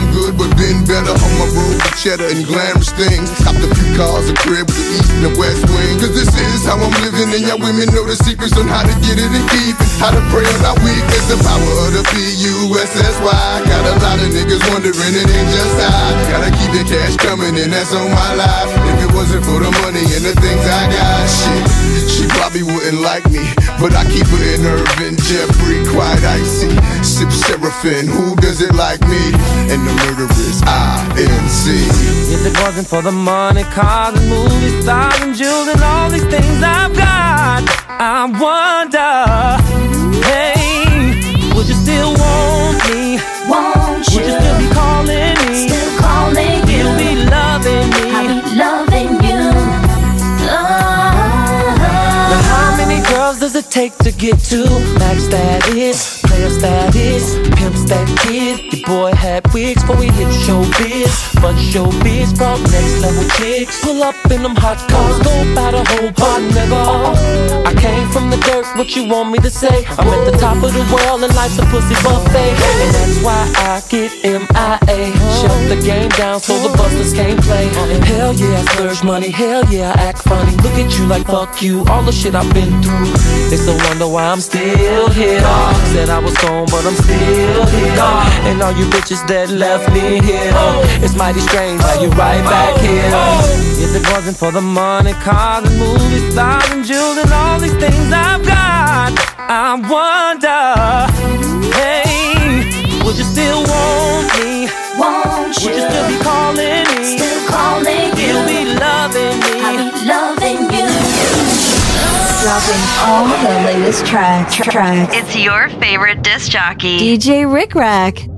I'm good, but been better on my road with cheddar and glamorous things. Copped a few cars, a crib with the east and the west wing. Cause this is how I'm living, and y'all women know the secrets on how to get it and keep it. How to pray on our weakness, the power of the P-U-S-S-Y. Got a lot of niggas wondering, it ain't just I. Gotta keep the cash coming, and that's on my life. If it wasn't for the money and the things I got, shit, probably wouldn't like me. But I keep her in Irvin, Jeffrey, quite icy. Sip Seraphim, who does it like me? And the murderers, I-N-C. If it wasn't for the money, cars and movies, stars and jewels and all these things I've got, I wonder, hey, would you still want me? Won't Would you still be calling me? Still calling you. You'll be loving me. It take to get to max status, player status, pimps that kid? Your boy had wigs before we hit showbiz, but showbiz brought next level chicks. Pull up in them hot cars, go by the whole bar, nigga. I came from the dirt, what you want me to say? I'm at the top of the world and life's a pussy buffet, and that's why I get MIA. Shut the game down so the busters can't play. Hell yeah, I splurge money. Hell yeah, I act funny. Look at you like fuck you. All the shit I've been through. They still wonder why I'm still here. Said I was gone, but I'm still here. And all you bitches that left me here. It's mighty strange how you right back here. If it wasn't for the money, cars and movies, stars and jewels and all these things I've got, I wonder, hey, would you still want me? Won't Would you still be calling me? Still calling you. You'll be loving me. I'll be loving you. Dropping all the latest tracks. tracks. It's your favorite disc jockey. DJ Rik Rak.